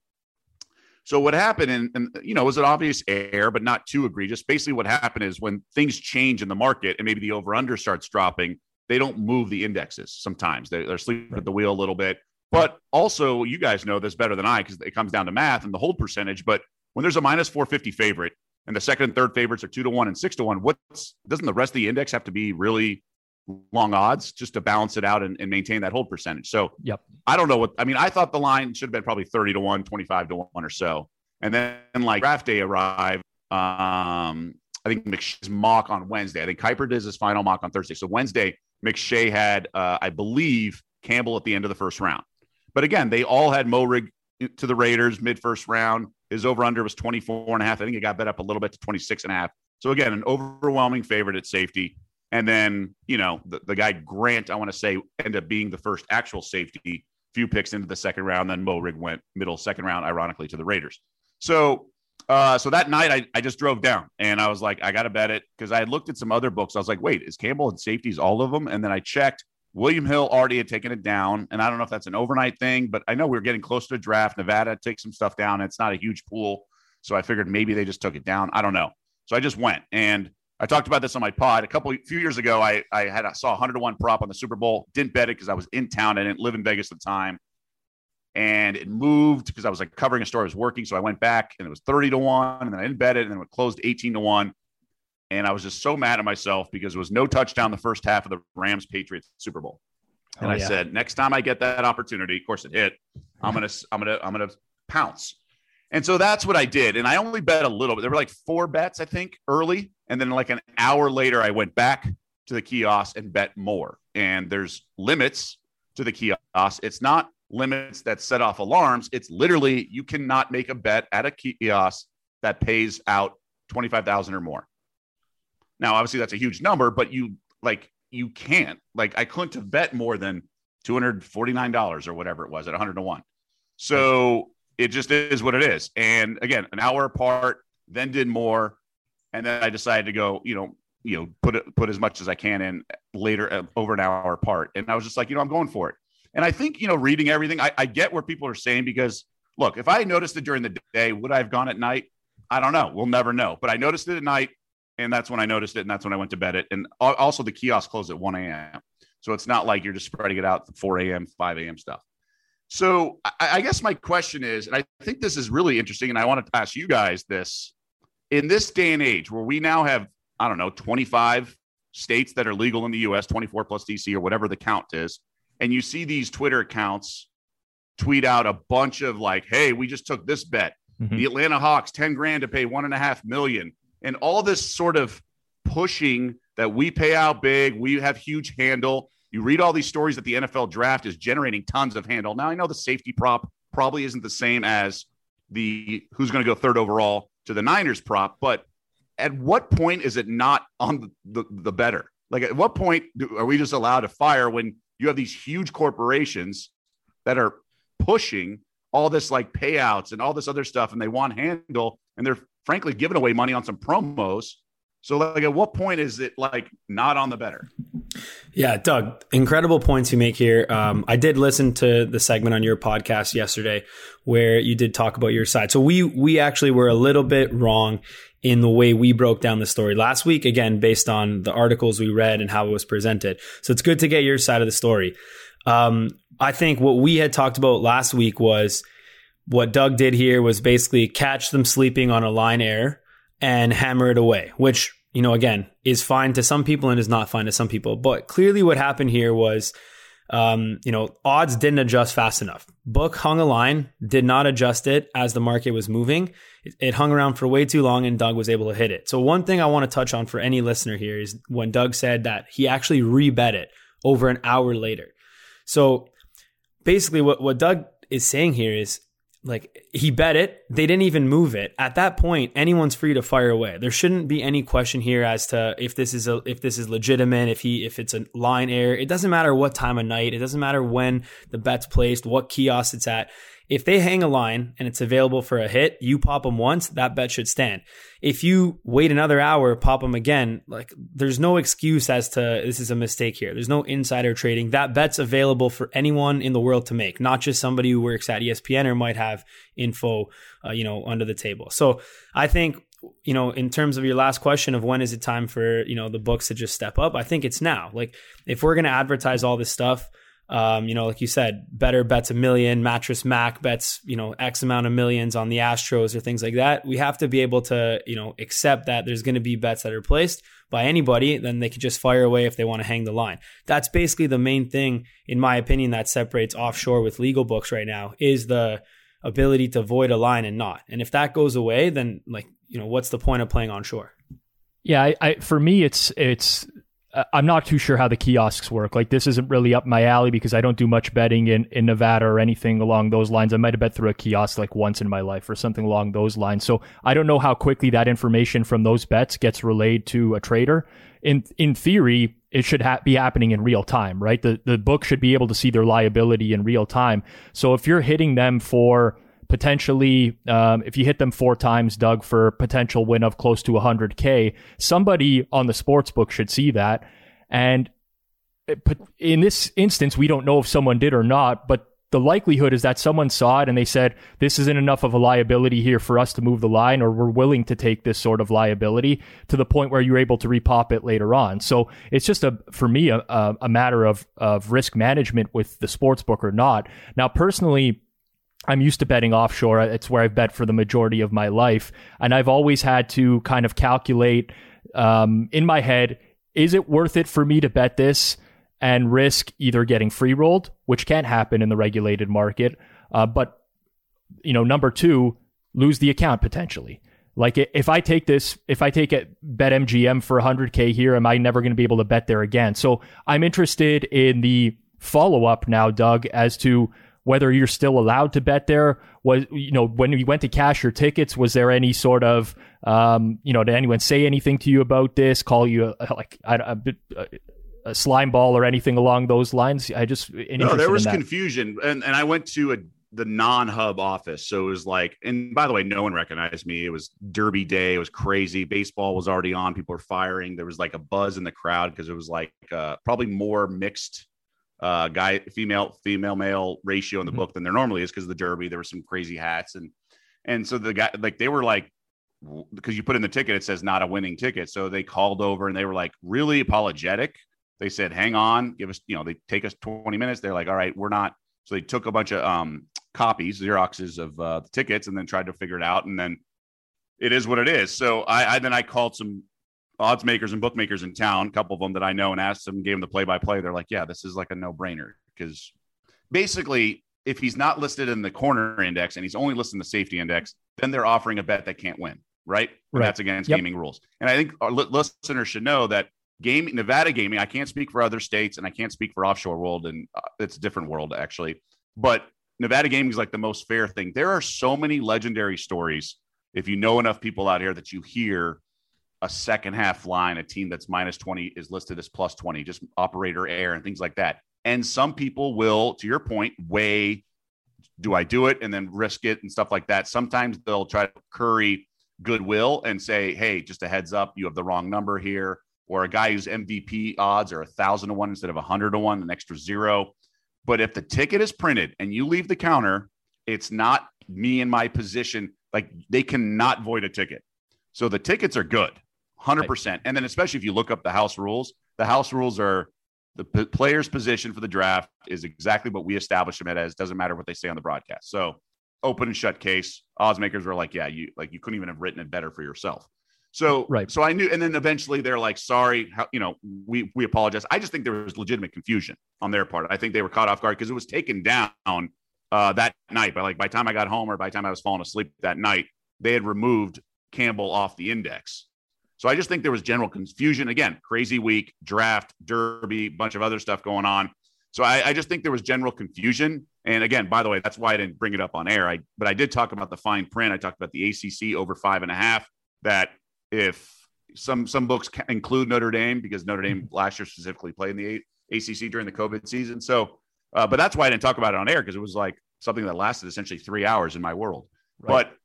So what happened, and, and you know, was an obvious error, but not too egregious. Basically, what happened is when things change in the market and maybe the over under starts dropping, they don't move the indexes. Sometimes they, are sleeping at the wheel a little bit. But also, you guys know this better than I because it comes down to math and the hold percentage. But when there's a minus 450 favorite and the second and third favorites are two to one and six to one, what's doesn't the rest of the index have to be really long odds just to balance it out and, and, maintain that hold percentage. So, yep. I don't know what I mean. I thought the line should have been probably 30 to 1, 25 to 1 or so. And then like draft day arrived. Um, I think McShay's mock on Wednesday. I think Kiper does his final mock on Thursday. So Wednesday, McShay had, uh, I believe, Campbell at the end of the first round. But again, they all had Moehrig to the Raiders mid first round. His over under was 24 and a half. I think it got bet up a little bit to 26 and a half. So again, an overwhelming favorite at safety. And then, you know, the, the guy Grant, I want to say, ended up being the first actual safety, few picks into the second round. Then Moehrig went middle second round, ironically, to the Raiders. So Uh, so that night I, I just drove down and I was like, I got to bet it because I had looked at some other books. I was like, wait, is Campbell and safeties all of them? And then I checked. William Hill already had taken it down. And I don't know if that's an overnight thing, but I know we are getting close to a draft. Nevada takes some stuff down. It's not a huge pool. So I figured maybe they just took it down. I don't know. So I just went and I talked about this on my pod a couple few years ago. I I had I saw 100 to one prop on the Super Bowl. Didn't bet it because I was in town. I didn't live in Vegas at the time and it moved because I was like covering a story I was working. So I went back and it was 30 to 1, and then I didn't bet it, and then it closed 18 to 1. And I was just so mad at myself because it was no touchdown the first half of the Rams Patriots Super Bowl. And oh, I said, next time I get that opportunity, of course it hit, I'm gonna I'm gonna I'm gonna pounce. And so that's what I did. And I only bet a little bit. There were like four bets, I think, early. And then like an hour later, I went back to the kiosk and bet more. And there's limits to the kiosk. It's not limits that set off alarms. It's literally you cannot make a bet at a kiosk that pays out 25,000 or more. Now, obviously that's a huge number, but you like you can't. Like I couldn't have bet more than $249 or whatever it was at 100 to 1. So it just is what it is. And again, an hour apart, then did more and then I decided to go, you know, you know, put it put as much as I can in later uh, over an hour apart. And I was just like, you know, I'm going for it. And I think, you know, reading everything, I, I get where people are saying because look, if I noticed it during the day, would I have gone at night? I don't know. We'll never know. But I noticed it at night, and that's when I noticed it, and that's when I went to bed. It and also the kiosk closed at 1 a.m. So it's not like you're just spreading it out 4 a.m., 5 a.m. stuff. So I, I guess my question is, and I think this is really interesting, and I want to ask you guys this: in this day and age where we now have, I don't know, 25 states that are legal in the U.S., 24 plus DC or whatever the count is and you see these Twitter accounts tweet out a bunch of like, hey, we just took this bet. Mm-hmm. The Atlanta Hawks, 10 grand to pay one and a half million. And all this sort of pushing that we pay out big, we have huge handle. You read all these stories that the NFL draft is generating tons of handle. Now I know the safety prop probably isn't the same as the who's going to go third overall to the Niners prop, but at what point is it not on the, the, bettor? Like at what point do, are we just allowed to fire when you have these huge corporations that are pushing all this like payouts and all this other stuff and they want handle and they're frankly giving away money on some promos so like at what point is it like not on the bettor yeah doug incredible points you make here um, i did listen to the segment on your podcast yesterday where you did talk about your side so we we actually were a little bit wrong in the way we broke down the story last week, again, based on the articles we read and how it was presented. So it's good to get your side of the story. Um, I think what we had talked about last week was what Doug did here was basically catch them sleeping on a line air and hammer it away, which, you know, again, is fine to some people and is not fine to some people. But clearly what happened here was um, you know, odds didn't adjust fast enough. Book hung a line, did not adjust it as the market was moving. It, hung around for way too long, and Doug was able to hit it. So one thing I want to touch on for any listener here is when Doug said that he actually rebet it over an hour later. So basically, what what Doug is saying here is like he bet it. They didn't even move it. At that point anyone's free to fire away. There shouldn't be any question here as to if this is a if this is legitimate if he if it's a line error. It doesn't matter what time of night. It doesn't matter when the bet's placed what kiosk it's at if they hang a line and it's available for a hit, you pop them once, that bet should stand. If you wait another hour, pop them again, like there's no excuse as to this is a mistake here. There's no insider trading. That bet's available for anyone in the world to make, not just somebody who works at ESPN or might have info, uh, you know, under the table. So I think you know, in terms of your last question of when is it time for, you know, the books to just step up, I think it's now. Like if we're going to advertise all this stuff, um, you know, like you said, better bets a million, mattress Mack bets, you know, X amount of millions on the Astros or things like that. We have to be able to, you know, accept that there's going to be bets that are placed by anybody, then they could just fire away if they want to hang the line. That's basically the main thing, in my opinion, that separates offshore with legal books right now is the ability to void a line and not. And if that goes away, then like, you know, what's the point of playing onshore? Yeah, I, I for me, it's it's I'm not too sure how the kiosks work. Like this isn't really up my alley because I don't do much betting in, in Nevada or anything along those lines. I might have bet through a kiosk like once in my life or something along those lines. So I don't know how quickly that information from those bets gets relayed to a trader. In in theory, it should ha- be happening in real time, right? The the book should be able to see their liability in real time. So if you're hitting them for potentially, um, if you hit them four times, Doug, for potential win of close to 100K, somebody on the sports book should see that. And in this instance, we don't know if someone did or not, but the likelihood is that someone saw it and they said, this isn't enough of a liability here for us to move the line, or we're willing to take this sort of liability to the point where you're able to repop it later on. So it's just a, for me, a, a matter of, of risk management with the sports book or not. Now, personally, I'm used to betting offshore. It's where I've bet for the majority of my life. And I've always had to kind of calculate um, in my head, is it worth it for me to bet this? and risk either getting free rolled, which can't happen in the regulated market, uh, but you know, number two, lose the account potentially. Like if I take this, if I take it bet MGM for 100k here, am I never going to be able to bet there again? So I'm interested in the follow up now, Doug, as to whether you're still allowed to bet there. Was you know when you went to cash your tickets, was there any sort of um, you know did anyone say anything to you about this? Call you a, like a, a, a slime ball or anything along those lines? I just no, there was confusion, and and I went to a the non-hub office, so it was like, and by the way, no one recognized me. It was Derby Day. It was crazy. Baseball was already on. People were firing. There was like a buzz in the crowd because it was like uh, probably more mixed uh, guy, female, female, male ratio in the mm-hmm. book than there normally is because of the Derby. There were some crazy hats and and so the guy like they were like because you put in the ticket it says not a winning ticket so they called over and they were like really apologetic they said, hang on, give us, you know, they take us 20 minutes. They're like, all right, we're not. So they took a bunch of um, copies, Xeroxes of uh, the tickets, and then tried to figure it out. And then it is what it is. So I, I then I called some odds makers and bookmakers in town, a couple of them that I know, and asked them, gave them the play by play. They're like, yeah, this is like a no brainer because basically, if he's not listed in the corner index and he's only listed in the safety index, then they're offering a bet that can't win, right? right. That's against yep. gaming rules. And I think our listeners should know that gaming nevada gaming i can't speak for other states and i can't speak for offshore world and uh, it's a different world actually but nevada gaming is like the most fair thing there are so many legendary stories if you know enough people out here that you hear a second half line a team that's minus 20 is listed as plus 20 just operator air and things like that and some people will to your point weigh do i do it and then risk it and stuff like that sometimes they'll try to curry goodwill and say hey just a heads up you have the wrong number here or a guy whose MVP odds are a thousand to one instead of a hundred to one, an extra zero. But if the ticket is printed and you leave the counter, it's not me in my position. Like they cannot void a ticket. So the tickets are good, 100%. Right. And then, especially if you look up the house rules, the house rules are the p- player's position for the draft is exactly what we established them at as. Doesn't matter what they say on the broadcast. So open and shut case. Odds makers were like, yeah, you like you couldn't even have written it better for yourself. So right. So I knew, and then eventually they're like, "Sorry, how, you know, we we apologize." I just think there was legitimate confusion on their part. I think they were caught off guard because it was taken down uh, that night. But like by the time I got home or by the time I was falling asleep that night, they had removed Campbell off the index. So I just think there was general confusion. Again, crazy week, draft, derby, bunch of other stuff going on. So I, I, just think there was general confusion. And again, by the way, that's why I didn't bring it up on air. I but I did talk about the fine print. I talked about the ACC over five and a half. That if some some books include Notre Dame because Notre Dame mm-hmm. last year specifically played in the ACC during the COVID season. So, uh, but that's why I didn't talk about it on air because it was like something that lasted essentially three hours in my world. Right. But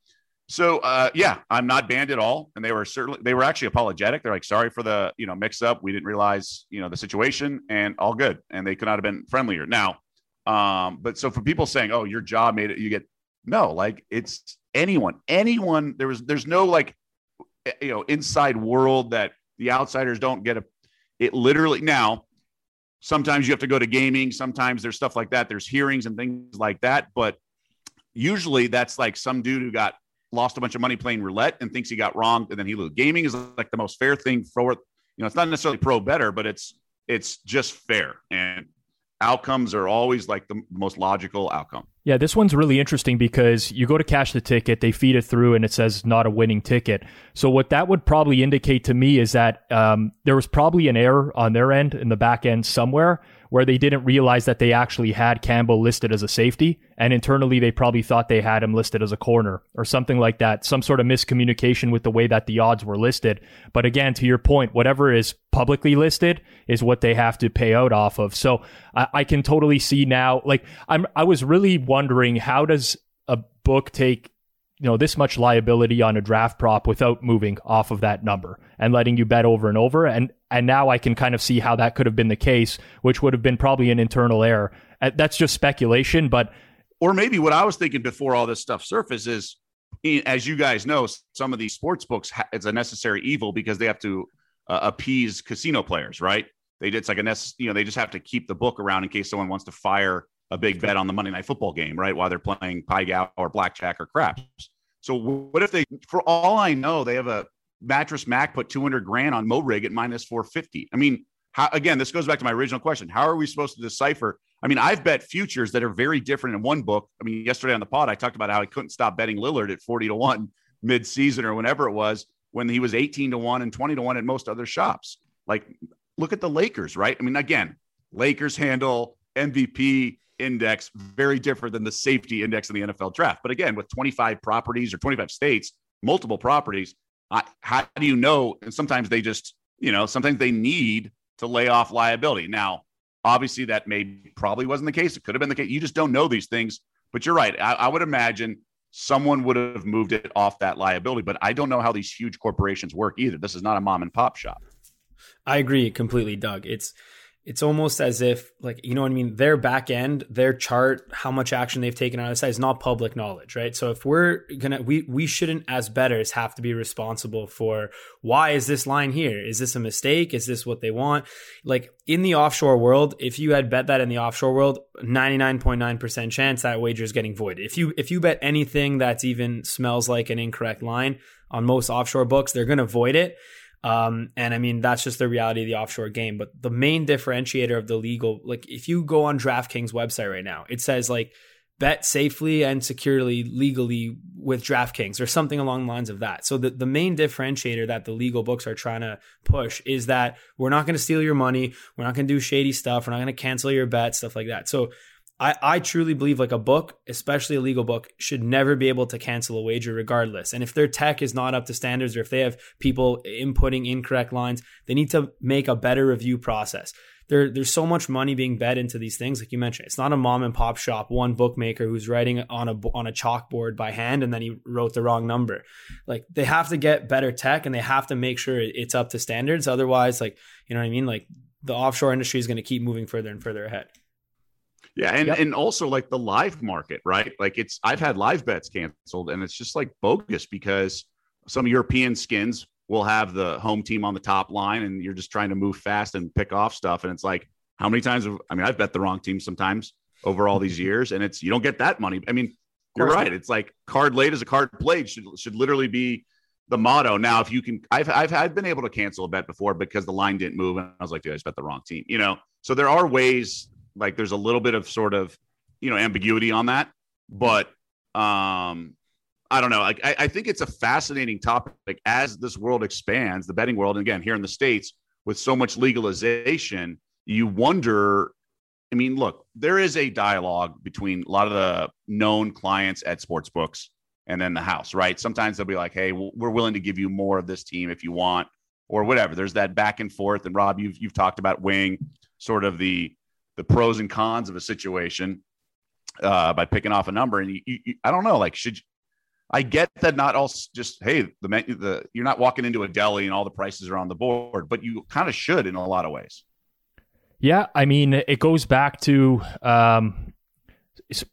so uh, yeah, I'm not banned at all, and they were certainly they were actually apologetic. They're like, sorry for the you know mix up. We didn't realize you know the situation, and all good. And they could not have been friendlier. Now, um, but so for people saying, oh, your job made it, you get no, like it's anyone, anyone. There was there's no like Eh, you know inside world that the outsiders don't get a it literally now sometimes you have to go to gaming sometimes there's stuff like that there's hearings and things like that but usually that's like some dude who got lost a bunch of money playing roulette and thinks he got wrong and then he lose gaming is like the most fair thing for you know it's not necessarily pro bettor but it's it's just fair and outcomes are always like the most logical outcome. Yeah, this one's really interesting because you go to cash the ticket, they feed it through, and it says not a winning ticket. So what that would probably indicate to me is that um, there was probably an error on their end in the back end somewhere where they didn't realize that they actually had Campbell listed as a safety. And internally, they probably thought they had him listed as a corner or something like that. Some sort of miscommunication with the way that the odds were listed. But again, to your point, whatever is publicly listed is what they have to pay out off of. So I, I can totally see now, like, I'm, I was really wondering how does a book take you know this much liability on a draft prop without moving off of that number and letting you bet over and over. And and now I can kind of see how that could have been the case which would have been probably an internal error. Uh, that's just speculation but or maybe what I was thinking before all this stuff surfaces is as you guys know some of these sports books it's a necessary evil because they have to uh, appease casino players right? They did it's like a nec- you know they just have to keep the book around in case someone wants to fire a big bet on the Monday night football game, right? While they're playing Pai Gow or blackjack or craps. So what if they, for all I know, they have a mattress Mack put 200 grand on Moehrig at minus 450. I mean, how, again, this goes back to my original question. How are we supposed to decipher? I mean, I've bet futures that are very different in one book. I mean, yesterday on the pod, I talked about how I couldn't stop betting Lillard at 40 to 1 mid-season or whenever it was when he was 18 to 1 and 20 to 1 at most other shops. Like, look at the Lakers, right? I mean, again, Lakers handle MVP index very different than the safety index in the NFL draft. But again, with 25 properties or 25 states, multiple properties, I, how do you know? And sometimes they just, you know, sometimes they need to lay off liability. Now, obviously, that may probably wasn't the case. It could have been the case. You just don't know these things. But you're right. I, I would imagine someone would have moved it off that liability. But I don't know how these huge corporations work either. This is not a mom and pop shop. I agree completely, Doug. It's it's almost as if like you know what I mean? Their back end their chart how much action they've taken on the site is not public knowledge right? So if we're gonna we we shouldn't as bettors have to be responsible for why is this line here? Is this a mistake? Is this what they want? Like in the offshore world if you had bet that in the offshore world 99.9% chance that wager is getting voided if you if you bet anything that's even smells like an incorrect line on most offshore books they're to void it um, and I mean, that's just the reality of the offshore game. But the main differentiator of the legal, like if you go on DraftKings website right now, it says like bet safely and securely legally with DraftKings or something along the lines of that. So the, the main differentiator that the legal books are trying to push is that we're not going to steal your money. We're not going to do shady stuff. We're not going to cancel your bet, stuff like that. So I, I truly believe like a book, especially a legal book, should never be able to cancel a wager regardless. And if their tech is not up to standards or if they have people inputting incorrect lines, they need to make a better review process. There, there's so much money being bet into these things, like you mentioned. It's not a mom and pop shop, one bookmaker who's writing on a on a chalkboard by hand, and then he wrote the wrong number. Like they have to get better tech, and they have to make sure it's up to standards. Otherwise, like you know what I mean, like the offshore industry is going to keep moving further and further ahead. Yeah, and yep. and also like the live market, right? Like it's I've had live bets canceled, and it's just like bogus because some European skins will have the home team on the top line, and you're just trying to move fast and pick off stuff, and it's like how many times? Have, I mean, I've bet the wrong team sometimes over all these [LAUGHS] years, and it's you don't get that money. I mean, you're right. It's like card laid as a card played should should literally be the motto. Now, if you can, I've I've had been able to cancel a bet before because the line didn't move, and I was like, dude, I just bet the wrong team. You know, so there are ways like there's a little bit of sort of you know ambiguity on that, but um, I don't know. Like I, I think it's a fascinating topic as this world expands, the betting world, and again here in the states with so much legalization, you wonder. I mean, look, there is a dialogue between a lot of the known clients at sports books and then the house, right? Sometimes they'll be like, "Hey, we're willing to give you more of this team if you want." or whatever. There's that back and forth. And Rob, you've you've talked about weighing sort of the the pros and cons of a situation uh, by picking off a number. And you, you, I don't know, like, should I get that not all just hey the the you're not walking into a deli and all the prices are on the board, but you kind of should in a lot of ways. Yeah, I mean it goes back to um,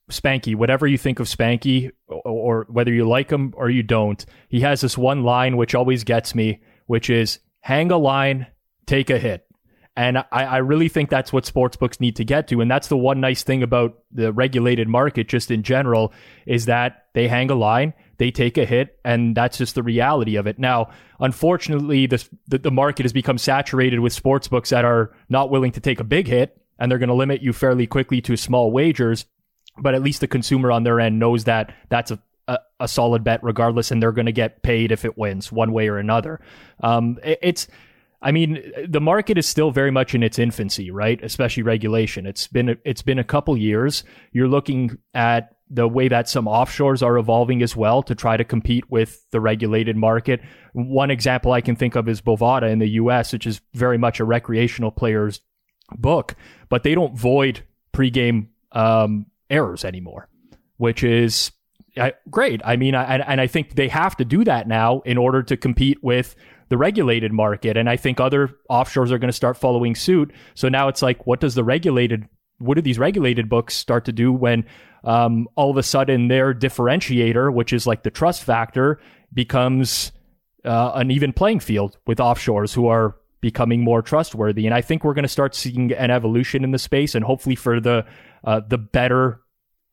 Spanky. Whatever you think of Spanky, or, or whether you like him or you don't, he has this one line which always gets me, which is hang a line, take a hit. And I, I really think that's what sportsbooks need to get to. And that's the one nice thing about the regulated market, just in general, is that they hang a line, they take a hit, and that's just the reality of it. Now, unfortunately, the, the, market has become saturated with sportsbooks that are not willing to take a big hit, and they're going to limit you fairly quickly to small wagers. But at least the consumer on their end knows that that's a, a, a solid bet regardless, and they're going to get paid if it wins one way or another. Um, it, it's I mean, the market is still very much in its infancy, right? Especially regulation. It's been it's been a couple years. You're looking at the way that some offshores are evolving as well to try to compete with the regulated market. One example I can think of is Bovada in the US, which is very much a recreational player's book, but they don't void pregame um, errors anymore, which is I, great. I mean, I, and I think they have to do that now in order to compete with the regulated market. And I think other offshores are going to start following suit. So now it's like, what does the regulated, what do these regulated books start to do when um, all of a sudden their differentiator, which is like the trust factor, becomes uh, an even playing field with offshores who are becoming more trustworthy. And I think we're going to start seeing an evolution in the space, and hopefully for the uh, the better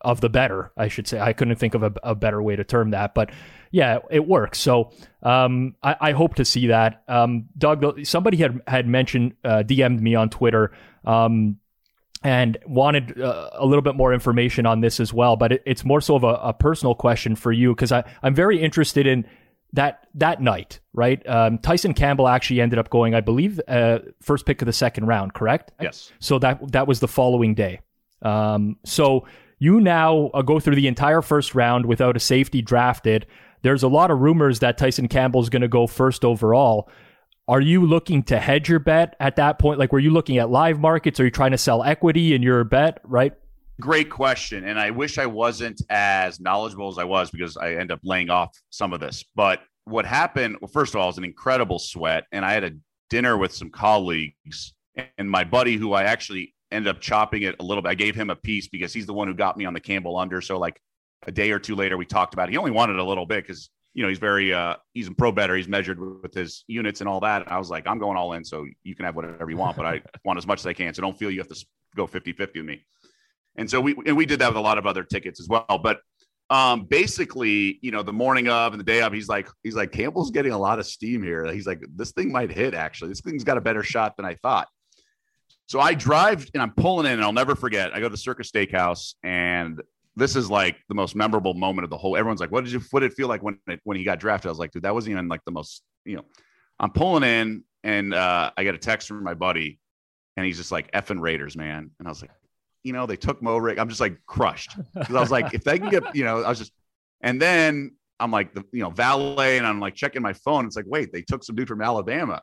of the better, I should say. I couldn't think of a, a better way to term that, but yeah, it works. So um, I, I, hope to see that. Um, Doug, somebody had had mentioned, uh, DM'd me on Twitter. Um, and wanted uh, a little bit more information on this as well, but it, it's more so of a, a personal question for you because I'm very interested in that that night, right? Um, Tyson Campbell actually ended up going, I believe, uh, first pick of the second round, correct? Yes. So that that was the following day. Um, so you now uh, go through the entire first round without a safety drafted. There's a lot of rumors that Tyson Campbell is going to go first overall. Are you looking to hedge your bet at that point? Like, were you looking at live markets? Are you trying to sell equity in your bet, right? Great question. And I wish I wasn't as knowledgeable as I was because I end up laying off some of this. But what happened, well, first of all, it was an incredible sweat. And I had a dinner with some colleagues and my buddy who I actually ended up chopping it a little bit. I gave him a piece because he's the one who got me on the Campbell under. So like a day or two later, we talked about it. He only wanted a little bit because you know he's very uh he's a pro bettor. He's measured with his units and all that. And I was like, I'm going all in, so you can have whatever you want, but I [LAUGHS] want as much as I can. So don't feel you have to go 50 50 with me. And so we and we did that with a lot of other tickets as well. But um, basically, you know, the morning of and the day of, he's like, he's like, Campbell's getting a lot of steam here. He's like, this thing might hit. Actually, this thing's got a better shot than I thought. So I drive and I'm pulling in, and I'll never forget. I go to the Circus Steakhouse, and this is like the most memorable moment of the whole. Everyone's like, "What did you? What did it feel like when it, when he got drafted?" I was like, "Dude, that wasn't even like the most." You know, I'm pulling in, and uh, I get a text from my buddy, and he's just like, "Effing Raiders, man!" And I was like, "You know, they took Moehrig." I'm just like crushed because I was like, if they can get, you know, I was just, and then I'm like, the you know, valet, and I'm like checking my phone. It's like, wait, they took some dude from Alabama.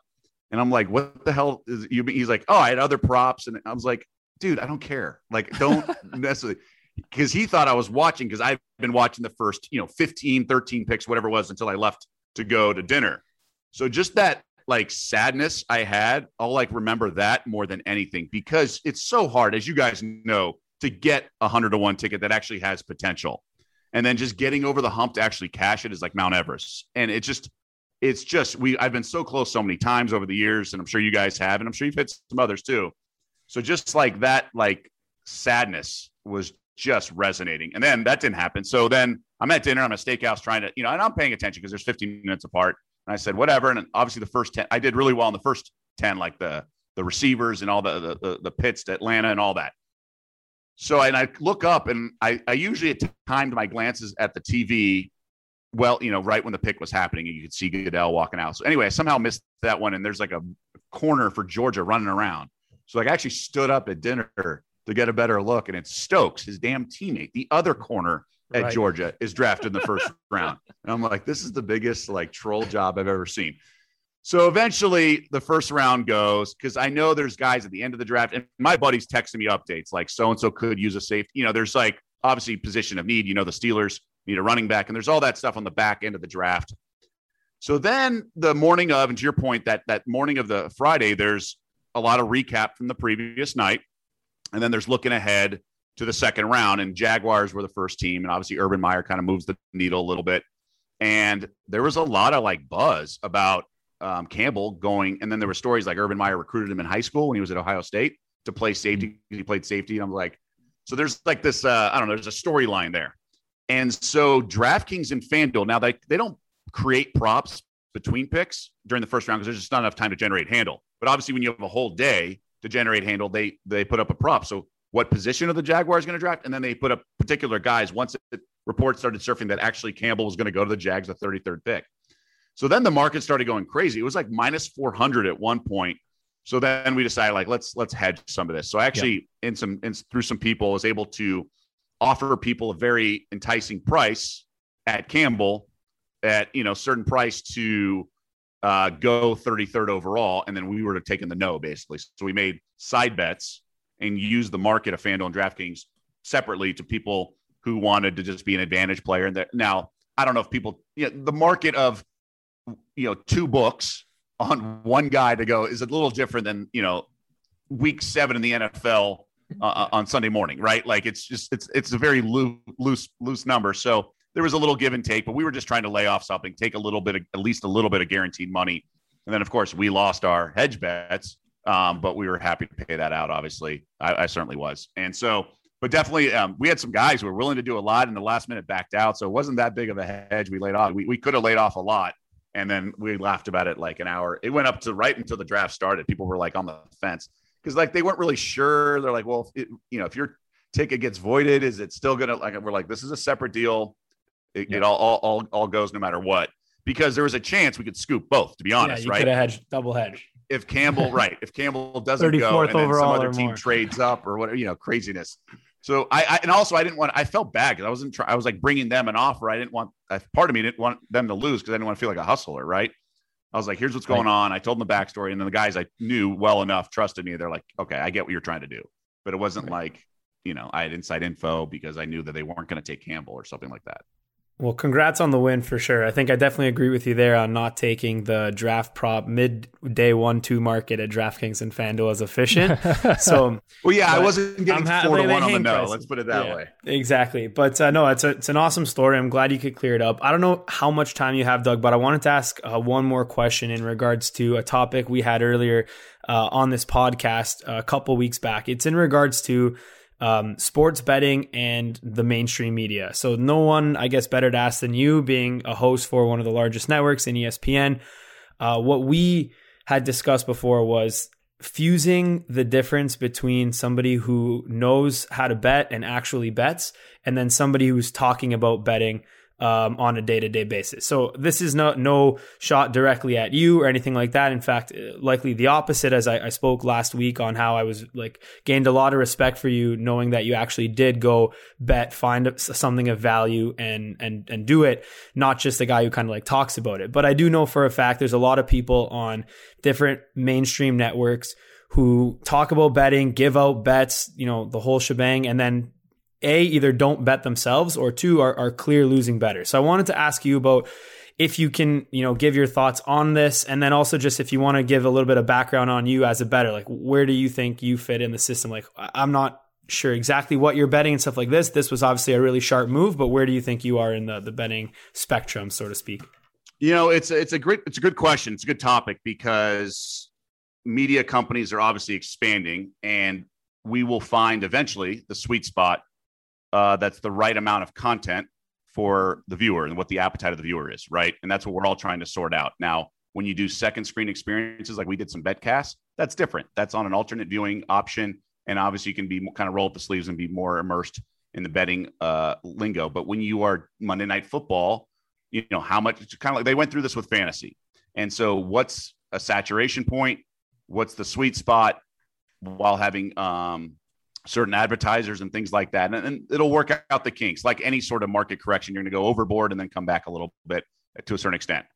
And I'm like, what the hell is you? He's like, oh, I had other props. And I was like, dude, I don't care. Like, don't [LAUGHS] necessarily, because he thought I was watching because I've been watching the first, you know, 15, 13 picks, whatever it was, until I left to go to dinner. So just that like sadness I had, I'll like remember that more than anything because it's so hard, as you guys know, to get a hundred to one ticket that actually has potential. And then just getting over the hump to actually cash it is like Mount Everest. And it just, it's just we I've been so close so many times over the years, and I'm sure you guys have, and I'm sure you've hit some others too. So just like that, like sadness was just resonating. And then that didn't happen. So then I'm at dinner, I'm at a steakhouse trying to, you know, and I'm paying attention because there's 15 minutes apart. And I said, whatever. And obviously the first 10, I did really well in the first 10, like the the receivers and all the the, the, the Pitts to Atlanta and all that. So and I look up and I, I usually timed my glances at the TV well, you know, right when the pick was happening, and you could see Goodell walking out. So anyway, I somehow missed that one, and there's like a corner for Georgia running around. So like I actually stood up at dinner to get a better look, and it's Stokes, his damn teammate, the other corner at right. Georgia, is drafted in the first [LAUGHS] round. And I'm like, this is the biggest like troll job I've ever seen. So eventually the first round goes because I know there's guys at the end of the draft, and my buddy's texting me updates like so and so could use a safety. You know, there's like obviously position of need. You know, the Steelers need a running back, and there's all that stuff on the back end of the draft. So then the morning of, and to your point, that that morning of the Friday, there's a lot of recap from the previous night, and then there's looking ahead to the second round. And Jaguars were the first team, and obviously Urban Meyer kind of moves the needle a little bit. And there was a lot of like buzz about um, Campbell going, and then there were stories like Urban Meyer recruited him in high school when he was at Ohio State to play safety. He played safety. And I'm like, so there's like this, uh, I don't know, there's a storyline there. And so DraftKings and FanDuel, now they, they don't create props between picks during the first round because there's just not enough time to generate handle. But obviously, when you have a whole day to generate handle, they they put up a prop. So what position of the Jaguars going to draft? And then they put up particular guys once it, reports started surfing that actually Campbell was going to go to the Jags, the 33rd pick. So then the market started going crazy. It was like minus 400 at one point. So then we decided like let's let's hedge some of this. So I actually yeah. in some in, through some people was able to offer people a very enticing price at Campbell at you know certain price to uh, go 33rd overall, and then we were to take in the no basically. So we made side bets and use the market of FanDuel and DraftKings separately to people who wanted to just be an advantage player. And that now I don't know if people, you know, the market of, you know, two books on one guy to go is a little different than, you know, week seven in the NFL uh, uh, on Sunday morning, right? Like it's just, it's, it's a very loose, loose, loose number. So there was a little give and take, but we were just trying to lay off something, take a little bit of, at least a little bit of guaranteed money. And then of course we lost our hedge bets. Um, but we were happy to pay that out. Obviously I, I certainly was. And so, but definitely um, we had some guys who were willing to do a lot in the last minute backed out. So it wasn't that big of a hedge we laid off. We, we could have laid off a lot. And then we laughed about it like an hour. It went up to right until the draft started. People were like on the fence because like they weren't really sure. They're like, well, it, you know, if your ticket gets voided, is it still gonna like? We're like, this is a separate deal. It, yeah. it all, all all all goes no matter what because there was a chance we could scoop both. To be honest, yeah, you right? Could have hedged double hedge. If Campbell, [LAUGHS] right? If Campbell doesn't go, and then some other team more. trades up or whatever, you know, craziness. So I, I, and also I didn't want I felt bad because I wasn't try, I was like bringing them an offer. I didn't want I, part of me didn't want them to lose because I didn't want to feel like a hustler, right? I was like, here's what's going on. I told them the backstory, and then the guys I knew well enough trusted me. They're like, okay, I get what you're trying to do, but it wasn't right. like you know I had inside info because I knew that they weren't going to take Campbell or something like that. Well, congrats on the win for sure. I think I definitely agree with you there on not taking the draft prop mid day one two market at DraftKings and FanDuel as efficient. [LAUGHS] So, well, yeah, I wasn't getting ha- four to one on the no. Prices. Let's put it that yeah, way. Exactly, but uh, no, it's a, it's an awesome story. I'm glad you could clear it up. I don't know how much time you have, Doug, but I wanted to ask uh, one more question in regards to a topic we had earlier uh, on this podcast a couple weeks back. It's in regards to um, sports betting and the mainstream media. So no one, I guess, better to ask than you, being a host for one of the largest networks in ESPN. Uh, what we had discussed before was fusing the difference between somebody who knows how to bet and actually bets, and then somebody who's talking about betting um, on a day to day basis. So this is no no shot directly at you or anything like that. In fact, uh, likely the opposite. As I, I, spoke last week on how I was like gained a lot of respect for you, knowing that you actually did go bet, find something of value, and and and do it. Not just a guy who kind of like talks about it. But I do know for a fact there's a lot of people on different mainstream networks who talk about betting, give out bets, you know, the whole shebang, and then a, either don't bet themselves or two are, are clear losing bettors. So I wanted to ask you about if you can, you know, give your thoughts on this. And then also just if you want to give a little bit of background on you as a bettor, like where do you think you fit in the system? Like I'm not sure exactly what you're betting and stuff like this. This was obviously a really sharp move, but where do you think you are in the, the betting spectrum, so to speak? You know, it's it's a great, it's a good question. It's a good topic because media companies are obviously expanding and we will find eventually the sweet spot uh, that's the right amount of content for the viewer and what the appetite of the viewer is, right? And that's what we're all trying to sort out. Now, when you do second screen experiences like we did some betcast, that's different. That's on an alternate viewing option, and obviously you can be kind of roll up the sleeves and be more immersed in the betting uh, lingo. But when you are Monday Night Football, you know how much it's kind of like they went through this with fantasy, and so what's a saturation point? What's the sweet spot while having um, certain advertisers and things like that. And, and, it'll work out the kinks. Like any sort of market correction, you're going to go overboard and then come back a little bit to a certain extent.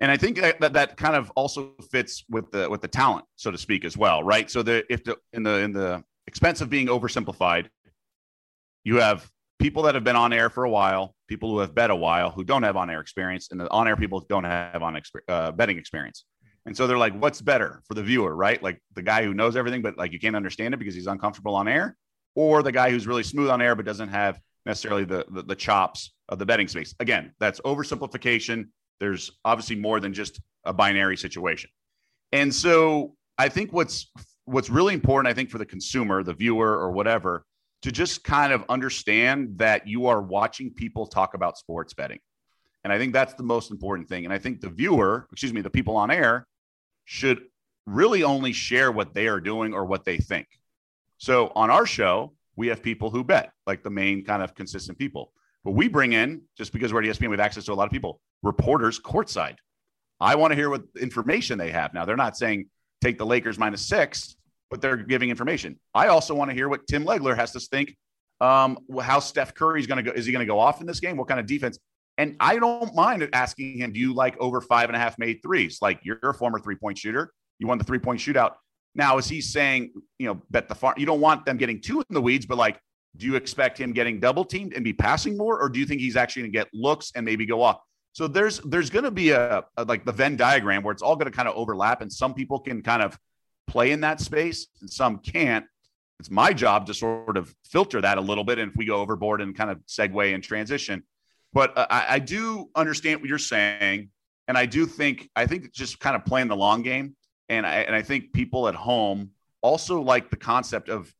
And I think that, that, that kind of also fits with the with the talent, so to speak, as well, right? So the if the in the in the expense of being oversimplified, you have people that have been on air for a while, people who have bet a while, who don't have on air experience, and the on air people don't have on uh, betting experience. And so they're like, what's better for the viewer, right? Like the guy who knows everything, but like you can't understand it because he's uncomfortable on air, or the guy who's really smooth on air, but doesn't have necessarily the, the, the chops of the betting space. Again, that's oversimplification. There's obviously more than just a binary situation. And so I think what's what's really important, I think, for the consumer, the viewer, or whatever, to just kind of understand that you are watching people talk about sports betting. And I think that's the most important thing. And I think the viewer, excuse me, the people on air should really only share what they are doing or what they think. So on our show, we have people who bet, like the main kind of consistent people. But we bring in, just because we're at ESPN, we have access to a lot of people, reporters courtside. I want to hear what information they have. Now, they're not saying take the Lakers minus six, but they're giving information. I also want to hear what Tim Legler has to think. Um, how Steph Curry is going to go? Is he going to go off in this game? What kind of defense? And I don't mind asking him, do you like over five and a half made threes? Like you're a former three point shooter. You won the three point shootout. Now, is he saying, you know, bet the farm? You don't want them getting two in the weeds, but like, Do you expect him getting double teamed and be passing more, or do you think he's actually going to get looks and maybe go off? So there's there's going to be a, a like the Venn diagram where it's all going to kind of overlap, and some people can kind of play in that space and some can't. It's my job to sort of filter that a little bit, and if we go overboard and kind of segue and transition. But uh, I, I do understand what you're saying, and I do think I think just kind of playing the long game, and I and I think people at home also like the concept of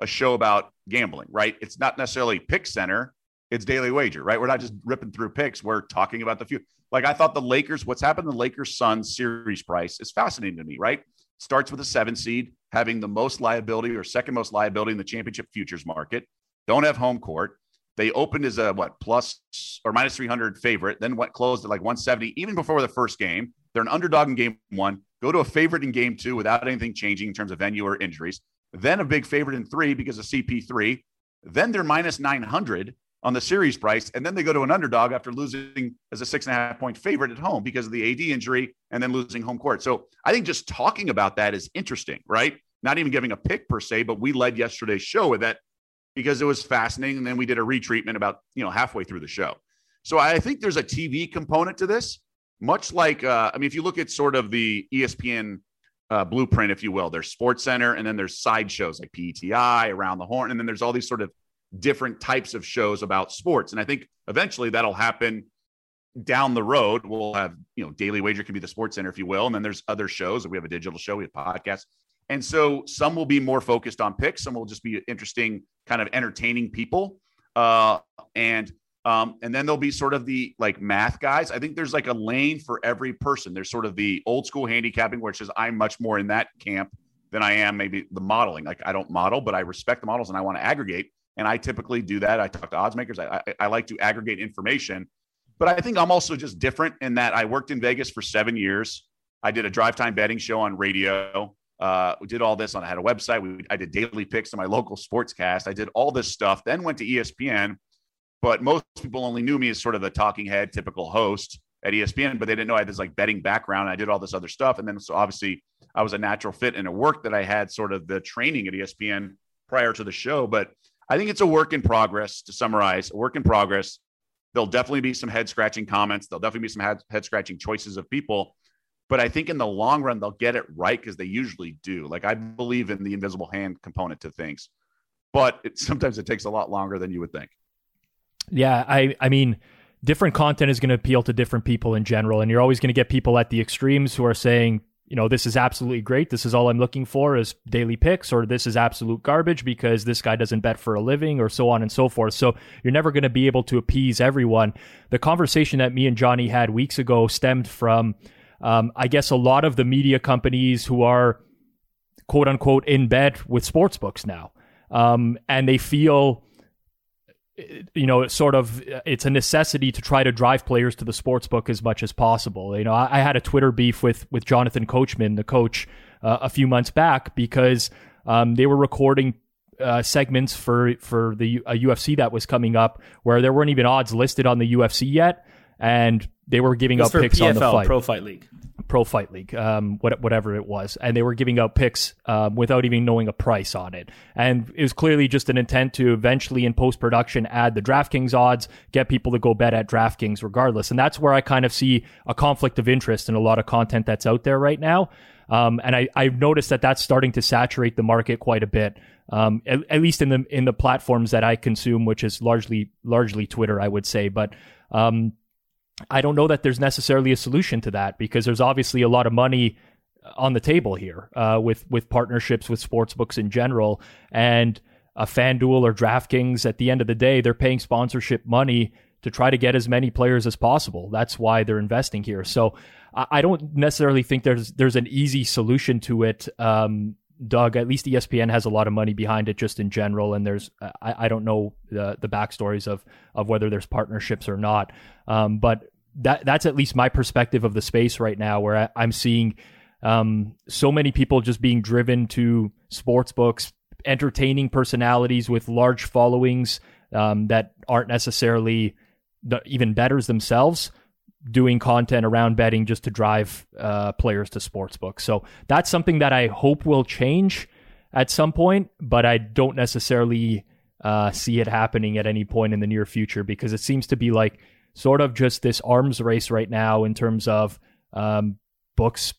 a show about gambling, right? It's not necessarily pick center, it's daily wager, right? We're not just ripping through picks, we're talking about the future. Like I thought the Lakers, what's happened to the Lakers Suns series price is fascinating to me, right? Starts with a seven seed, having the most liability or second most liability in the championship futures market. Don't have home court. They opened as a what plus or minus 300 favorite, then went closed at like 170 even before the first game. They're an underdog in game one, go to a favorite in game two without anything changing in terms of venue or injuries then a big favorite in three because of CP3. Then they're minus 900 on the series price. And then they go to an underdog after losing as a six and a half point favorite at home because of the AD injury and then losing home court. So I think just talking about that is interesting, right? Not even giving a pick per se, but we led yesterday's show with that because it was fascinating. And then we did a retreatment about, you know, halfway through the show. So I think there's a TV component to this, much like, uh, I mean, if you look at sort of the ESPN uh, blueprint, if you will. There's Sports Center, and then there's side shows like PTI, Around the Horn, and then there's all these sort of different types of shows about sports. And I think eventually that'll happen down the road. We'll have, you know, Daily Wager can be the Sports Center, if you will, and then there's other shows. We have a digital show, we have podcasts. And so some will be more focused on picks, some will just be interesting, kind of entertaining people. Uh, and um, and then there'll be sort of the like math guys. I think there's like a lane for every person. There's sort of the old school handicapping, which is I'm much more in that camp than I am maybe the modeling. Like I don't model, but I respect the models and I want to aggregate. And I typically do that. I talk to odds makers. I, I, I like to aggregate information. But I think I'm also just different in that I worked in Vegas for seven years. I did a drive time betting show on radio. Uh, we did all this on. I had a website. We, I did daily picks on my local sportscast. I did all this stuff. Then went to ESPN but most people only knew me as sort of the talking head, typical host at ESPN, but they didn't know I had this like betting background. I did all this other stuff. And then so obviously I was a natural fit and it worked that I had sort of the training at ESPN prior to the show. But I think it's a work in progress to summarize, a work in progress. There'll definitely be some head scratching comments. There'll definitely be some head scratching choices of people. But I think in the long run, they'll get it right because they usually do. Like I believe in the invisible hand component to things, but it, [LAUGHS] sometimes it takes a lot longer than you would think. Yeah, I I mean, different content is going to appeal to different people in general, and you're always going to get people at the extremes who are saying, you know, this is absolutely great. This is all I'm looking for is daily picks, or this is absolute garbage because this guy doesn't bet for a living, or so on and so forth. So you're never going to be able to appease everyone. The conversation that me and Johnny had weeks ago stemmed from, um, I guess, a lot of the media companies who are quote unquote in bed with sports books now, um, and they feel you know, it's sort of, it's a necessity to try to drive players to the sports book as much as possible. You know, I, I had a Twitter beef with with Jonathan Coachman, the coach, uh, a few months back because um, they were recording uh, segments for for the a UFC that was coming up where there weren't even odds listed on the UFC yet, and they were giving up picks PFL, on the fight. Pro Fight League. Pro Fight League, um, whatever it was, and they were giving out picks um, without even knowing a price on it. And it was clearly just an intent to eventually, in post production, add the DraftKings odds, get people to go bet at DraftKings regardless. And that's where I kind of see a conflict of interest in a lot of content that's out there right now. Um, and I, I've noticed that that's starting to saturate the market quite a bit. Um, at, at, least in the in the platforms that I consume, which is largely largely Twitter, I would say. But um, I don't know that there's necessarily a solution to that because there's obviously a lot of money on the table here uh, with with partnerships with sports books in general and a FanDuel or DraftKings. At the end of the day, they're paying sponsorship money to try to get as many players as possible. That's why they're investing here. So I, don't necessarily think there's there's an easy solution to it. Um, Doug, at least ESPN has a lot of money behind it just in general, and there's I, I don't know the the backstories of of whether there's partnerships or not, um, but that that's at least my perspective of the space right now, where I, am seeing um, so many people just being driven to sports books, entertaining personalities with large followings um, that aren't necessarily the, even bettors themselves doing content around betting just to drive uh, players to sportsbooks. So that's something that I hope will change at some point, but I don't necessarily uh, see it happening at any point in the near future because it seems to be like sort of just this arms race right now in terms of um, books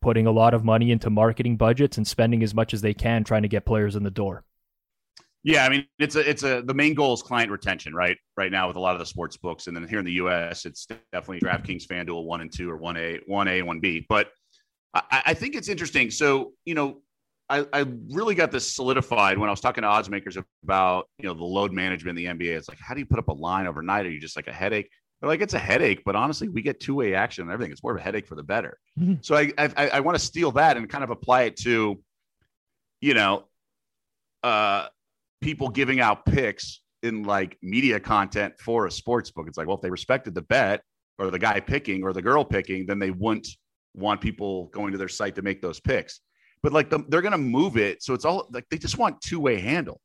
putting a lot of money into marketing budgets and spending as much as they can trying to get players in the door. Yeah, I mean it's a it's a the main goal is client retention, right? Right now with a lot of the sports books, and then here in the U.S., it's definitely DraftKings, FanDuel, one and two, or one A, one A, one B. But I, I think it's interesting. So you know, I, I really got this solidified when I was talking to odds makers about you know the load management in the NBA. It's like, how do you put up a line overnight? Are you just like a headache? They're like, it's a headache, but honestly, we get two way action and everything. It's more of a headache for the bettor. Mm-hmm. So I I, I want to steal that and kind of apply it to, you know, uh, people giving out picks in like media content for a sports book. It's like, well, if they respected the bet or the guy picking or the girl picking, then they wouldn't want people going to their site to make those picks. But like the, they're going to move it, so it's all like they just want two way handle.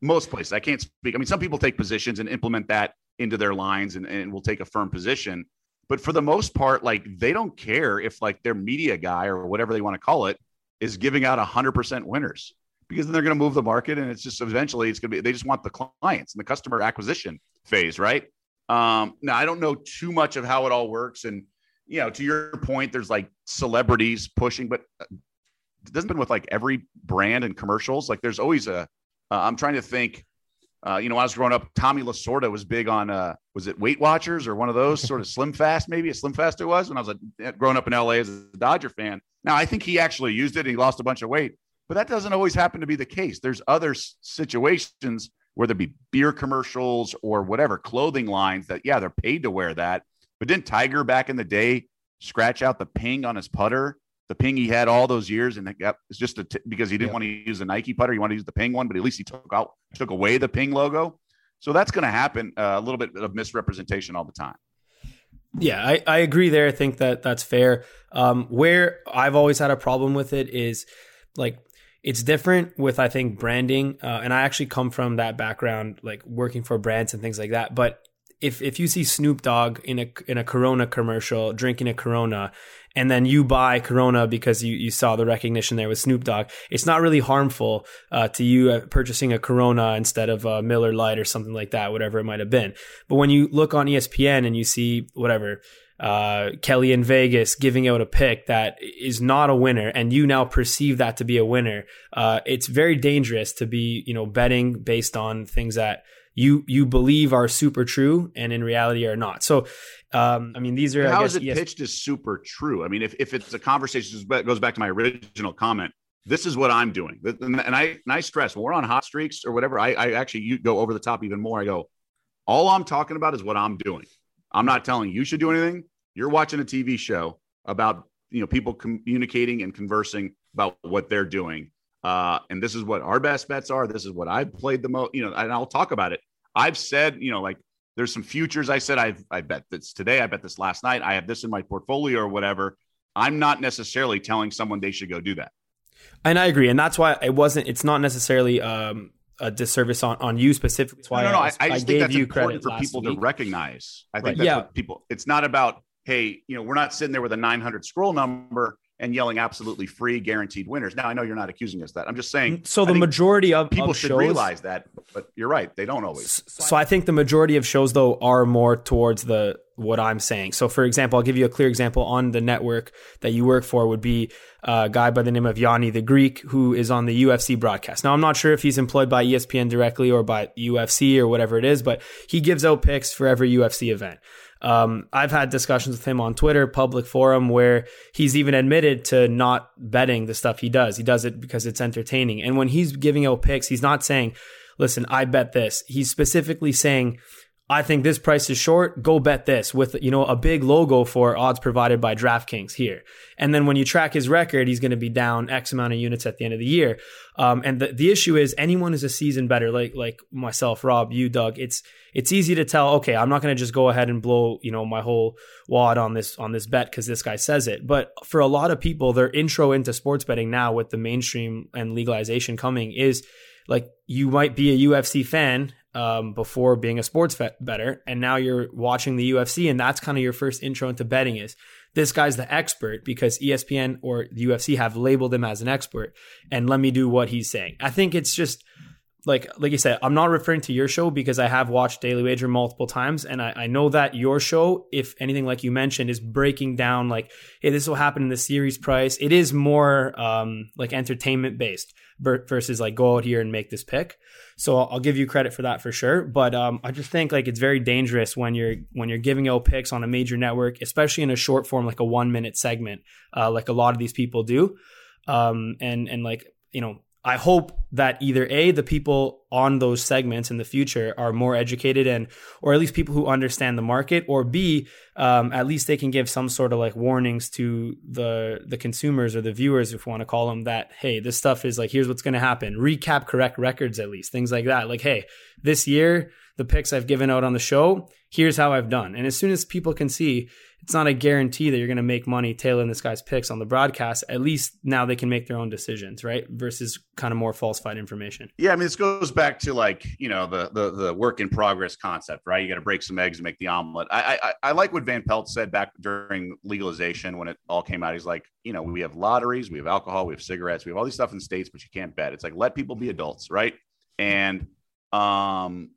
Most places, I can't speak. I mean, some people take positions and implement that into their lines and, and will take a firm position. But for the most part, like they don't care if like their media guy or whatever they want to call it is giving out 100% winners because then they're going to move the market and it's just eventually it's going to be they just want the clients and the customer acquisition phase right um, now i don't know too much of how it all works and you know to your point there's like celebrities pushing but uh, it doesn't been with like every brand and commercials like there's always a. am uh, trying to think uh, you know, when I was growing up, Tommy Lasorda was big on, uh, was it Weight Watchers or one of those sort of [LAUGHS] Slim Fast, maybe a Slim Fast it was when I was a, growing up in LA as a Dodger fan. Now, I think he actually used it and he lost a bunch of weight, but that doesn't always happen to be the case. There's other situations where there be beer commercials or whatever clothing lines that, yeah, they're paid to wear that. But didn't Tiger back in the day scratch out the ping on his putter? The ping he had all those years, and it's just t- because he didn't want to use the Nike putter, he wanted to use the ping one, but at least he took out took away the ping logo. So that's going to happen. Uh, a little bit of misrepresentation all the time. Yeah, I, I agree there. I think that that's fair. Um, where I've always had a problem with it is like it's different with I think branding, uh, and I actually come from that background, like working for brands and things like that. But if if you see Snoop Dogg in a in a Corona commercial drinking a Corona, and then you buy Corona because you, you saw the recognition there with Snoop Dogg, it's not really harmful uh, to you uh, purchasing a Corona instead of a Miller Lite or something like that, whatever it might have been. But when you look on ESPN and you see whatever uh, Kelly in Vegas giving out a pick that is not a winner, and you now perceive that to be a winner, uh, it's very dangerous to be, you know, betting based on things that you you believe are super true and in reality are not. So, um, I mean, these are how is it ES- pitched as super true? I mean, if if it's a conversation goes back to my original comment, this is what I'm doing, and I and I stress when we're on hot streaks or whatever, I, I actually you go over the top even more. I go, all I'm talking about is what I'm doing. I'm not telling you should do anything. You're watching a TV show about you know people communicating and conversing about what they're doing. Uh, and this is what our best bets are. This is what I've played the most, you know, and I'll talk about it. I've said, you know, like there's some futures. I said I've I bet this today. I bet this last night. I have this in my portfolio or whatever. I'm not necessarily telling someone they should go do that. And I agree, and that's why it wasn't. It's not necessarily um, a disservice on, on you specifically. That's why no, no, no. I, I, I just think that's important for people week. to recognize. I think right. that's yeah. what people. It's not about hey, you know, we're not sitting there with a 900 scroll number and yelling absolutely free guaranteed winners. Now I know you're not accusing us that. I'm just saying. So the majority of people of should shows, realize that, but you're right. They don't always. So I think the majority of shows though are more towards the what I'm saying. So for example, I'll give you a clear example on the network that you work for would be uh, a guy by the name of Yanni the Greek who is on the UFC broadcast. Now I'm not sure if he's employed by ESPN directly or by UFC or whatever it is, but he gives out picks for every UFC event. Um, I've had discussions with him on Twitter, public forum, where he's even admitted to not betting the stuff he does. He does it because it's entertaining. And when he's giving out picks, he's not saying, listen, I bet this. He's specifically saying, I think this price is short. Go bet this with, you know, a big logo for odds provided by DraftKings here. And then when you track his record, he's going to be down X amount of units at the end of the year. Um, and the, the issue is anyone who's a season bettor, like, like myself, Rob, you, Doug, it's, it's easy to tell, okay, I'm not going to just go ahead and blow, you know, my whole wad on this, on this bet because this guy says it. But for a lot of people, their intro into sports betting now with the mainstream and legalization coming is like you might be a UFC fan um, before being a sports bettor, and now you're watching the UFC, and that's kind of your first intro into betting. Is this guy's the expert because ESPN or the UFC have labeled him as an expert, and let me do what he's saying. I think it's just like like you said, I'm not referring to your show because I have watched Daily Wager multiple times, and I, I know that your show, if anything, like you mentioned, is breaking down like, hey, this will happen in the series price. It is more um, like entertainment based versus like go out here and make this pick. So I'll give you credit for that for sure. But um, I just think like it's very dangerous when you're when you're giving out picks on a major network, especially in a short form like a one minute segment, uh, like a lot of these people do. Um, and and like you know I hope that either A, the people on those segments in the future are more educated and, or at least people who understand the market, or B, um, at least they can give some sort of like warnings to the, the consumers or the viewers, if you want to call them that, hey, this stuff is like, here's what's going to happen. Recap correct records at least, things like that. Like, hey, this year, the picks I've given out on the show, here's how I've done. And as soon as people can see, it's not a guarantee that you're going to make money tailing this guy's picks on the broadcast. At least now they can make their own decisions, right? Versus kind of more falsified information. Yeah, I mean, this goes back to like you know the the, the work in progress concept, right? You got to break some eggs and make the omelet. I, I I like what Van Pelt said back during legalization when it all came out. He's like, you know, we have lotteries, we have alcohol, we have cigarettes, we have all these stuff in states, but you can't bet. It's like let people be adults, right? And um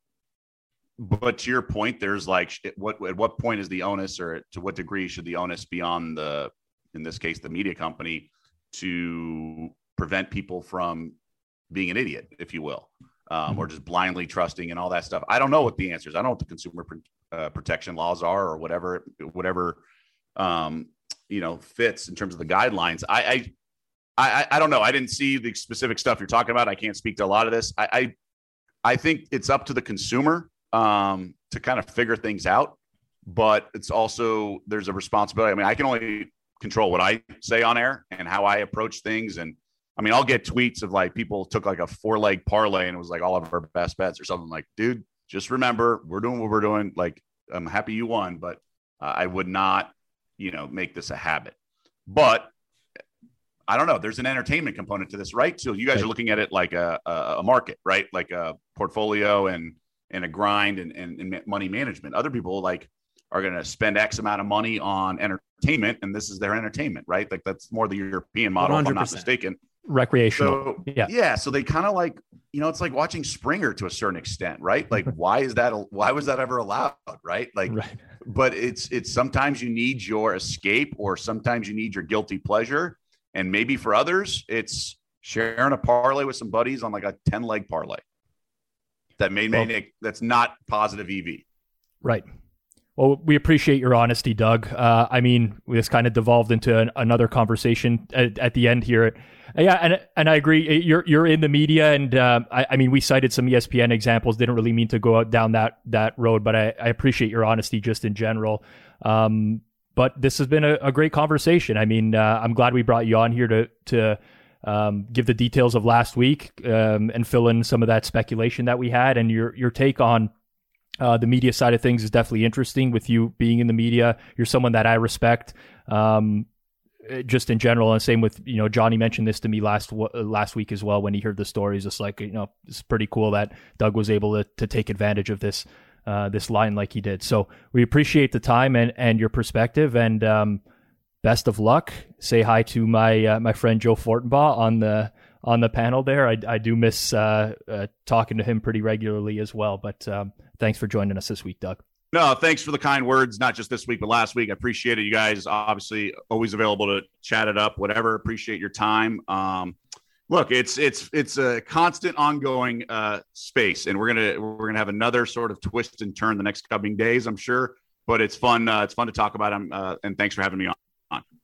but to your point, there's like what at what point is the onus, or to what degree should the onus be on the, in this case, the media company, to prevent people from being an idiot, if you will, um, or mm-hmm. just blindly trusting and all that stuff. I don't know what the answers. I don't know what the consumer uh, protection laws are, or whatever, whatever, um, you know, fits in terms of the guidelines. I, I, I, I don't know. I didn't see the specific stuff you're talking about. I can't speak to a lot of this. I, I, I think it's up to the consumer um, to kind of figure things out. But it's also there's a responsibility. I mean, I can only control what I say on air and how I approach things. And I mean, I'll get tweets of like people took like a four leg parlay and it was like all of our best bets or something like, dude, just remember we're doing what we're doing. Like, I'm happy you won, but uh, I would not, you know, make this a habit. But I don't know. There's an entertainment component to this, right? So you guys are looking at it like a, a market, right? Like a portfolio and and a grind and, and, and money management. Other people like are going to spend X amount of money on entertainment, and this is their entertainment, right? Like that's more the European model, 100%. if I'm not mistaken. Recreational. So, yeah. Yeah. So they kind of like, you know, it's like watching Springer to a certain extent, right? Like, [LAUGHS] why is that, why was that ever allowed? Right. Like, right. but it's, it's sometimes you need your escape or sometimes you need your guilty pleasure. And maybe for others, it's sharing a parlay with some buddies on like a 10 leg parlay that may well, make that's not positive EV. Right. Well, we appreciate your honesty, Doug. Uh, I mean, this kind of devolved into an, another conversation at, at, the end here. Yeah, and and I agree. You're you're in the media, and uh, I, I, mean, we cited some ESPN examples. Didn't really mean to go down that that road, but I, I appreciate your honesty just in general. Um, but this has been a, a great conversation. I mean, uh, I'm glad we brought you on here to to um, give the details of last week um, and fill in some of that speculation that we had. And your your take on uh, the media side of things is definitely interesting. With you being in the media, you're someone that I respect. Um, just in general, and same with you know Johnny mentioned this to me last last week as well when he heard the stories. It's like you know it's pretty cool that Doug was able to to take advantage of this uh, this line like he did. So we appreciate the time and and your perspective and um, best of luck. Say hi to my uh, my friend Joe Fortenbaugh on the on the panel there. I, I do miss uh, uh, talking to him pretty regularly as well. But um, thanks for joining us this week, Doug. No, thanks for the kind words, not just this week, but last week. I appreciate it. You guys obviously always available to chat it up, whatever. Appreciate your time. Um, look, it's it's it's a constant, ongoing uh, space, and we're gonna we're gonna have another sort of twist and turn the next coming days, I'm sure. But it's fun. Uh, it's fun to talk about them, uh, and thanks for having me on on.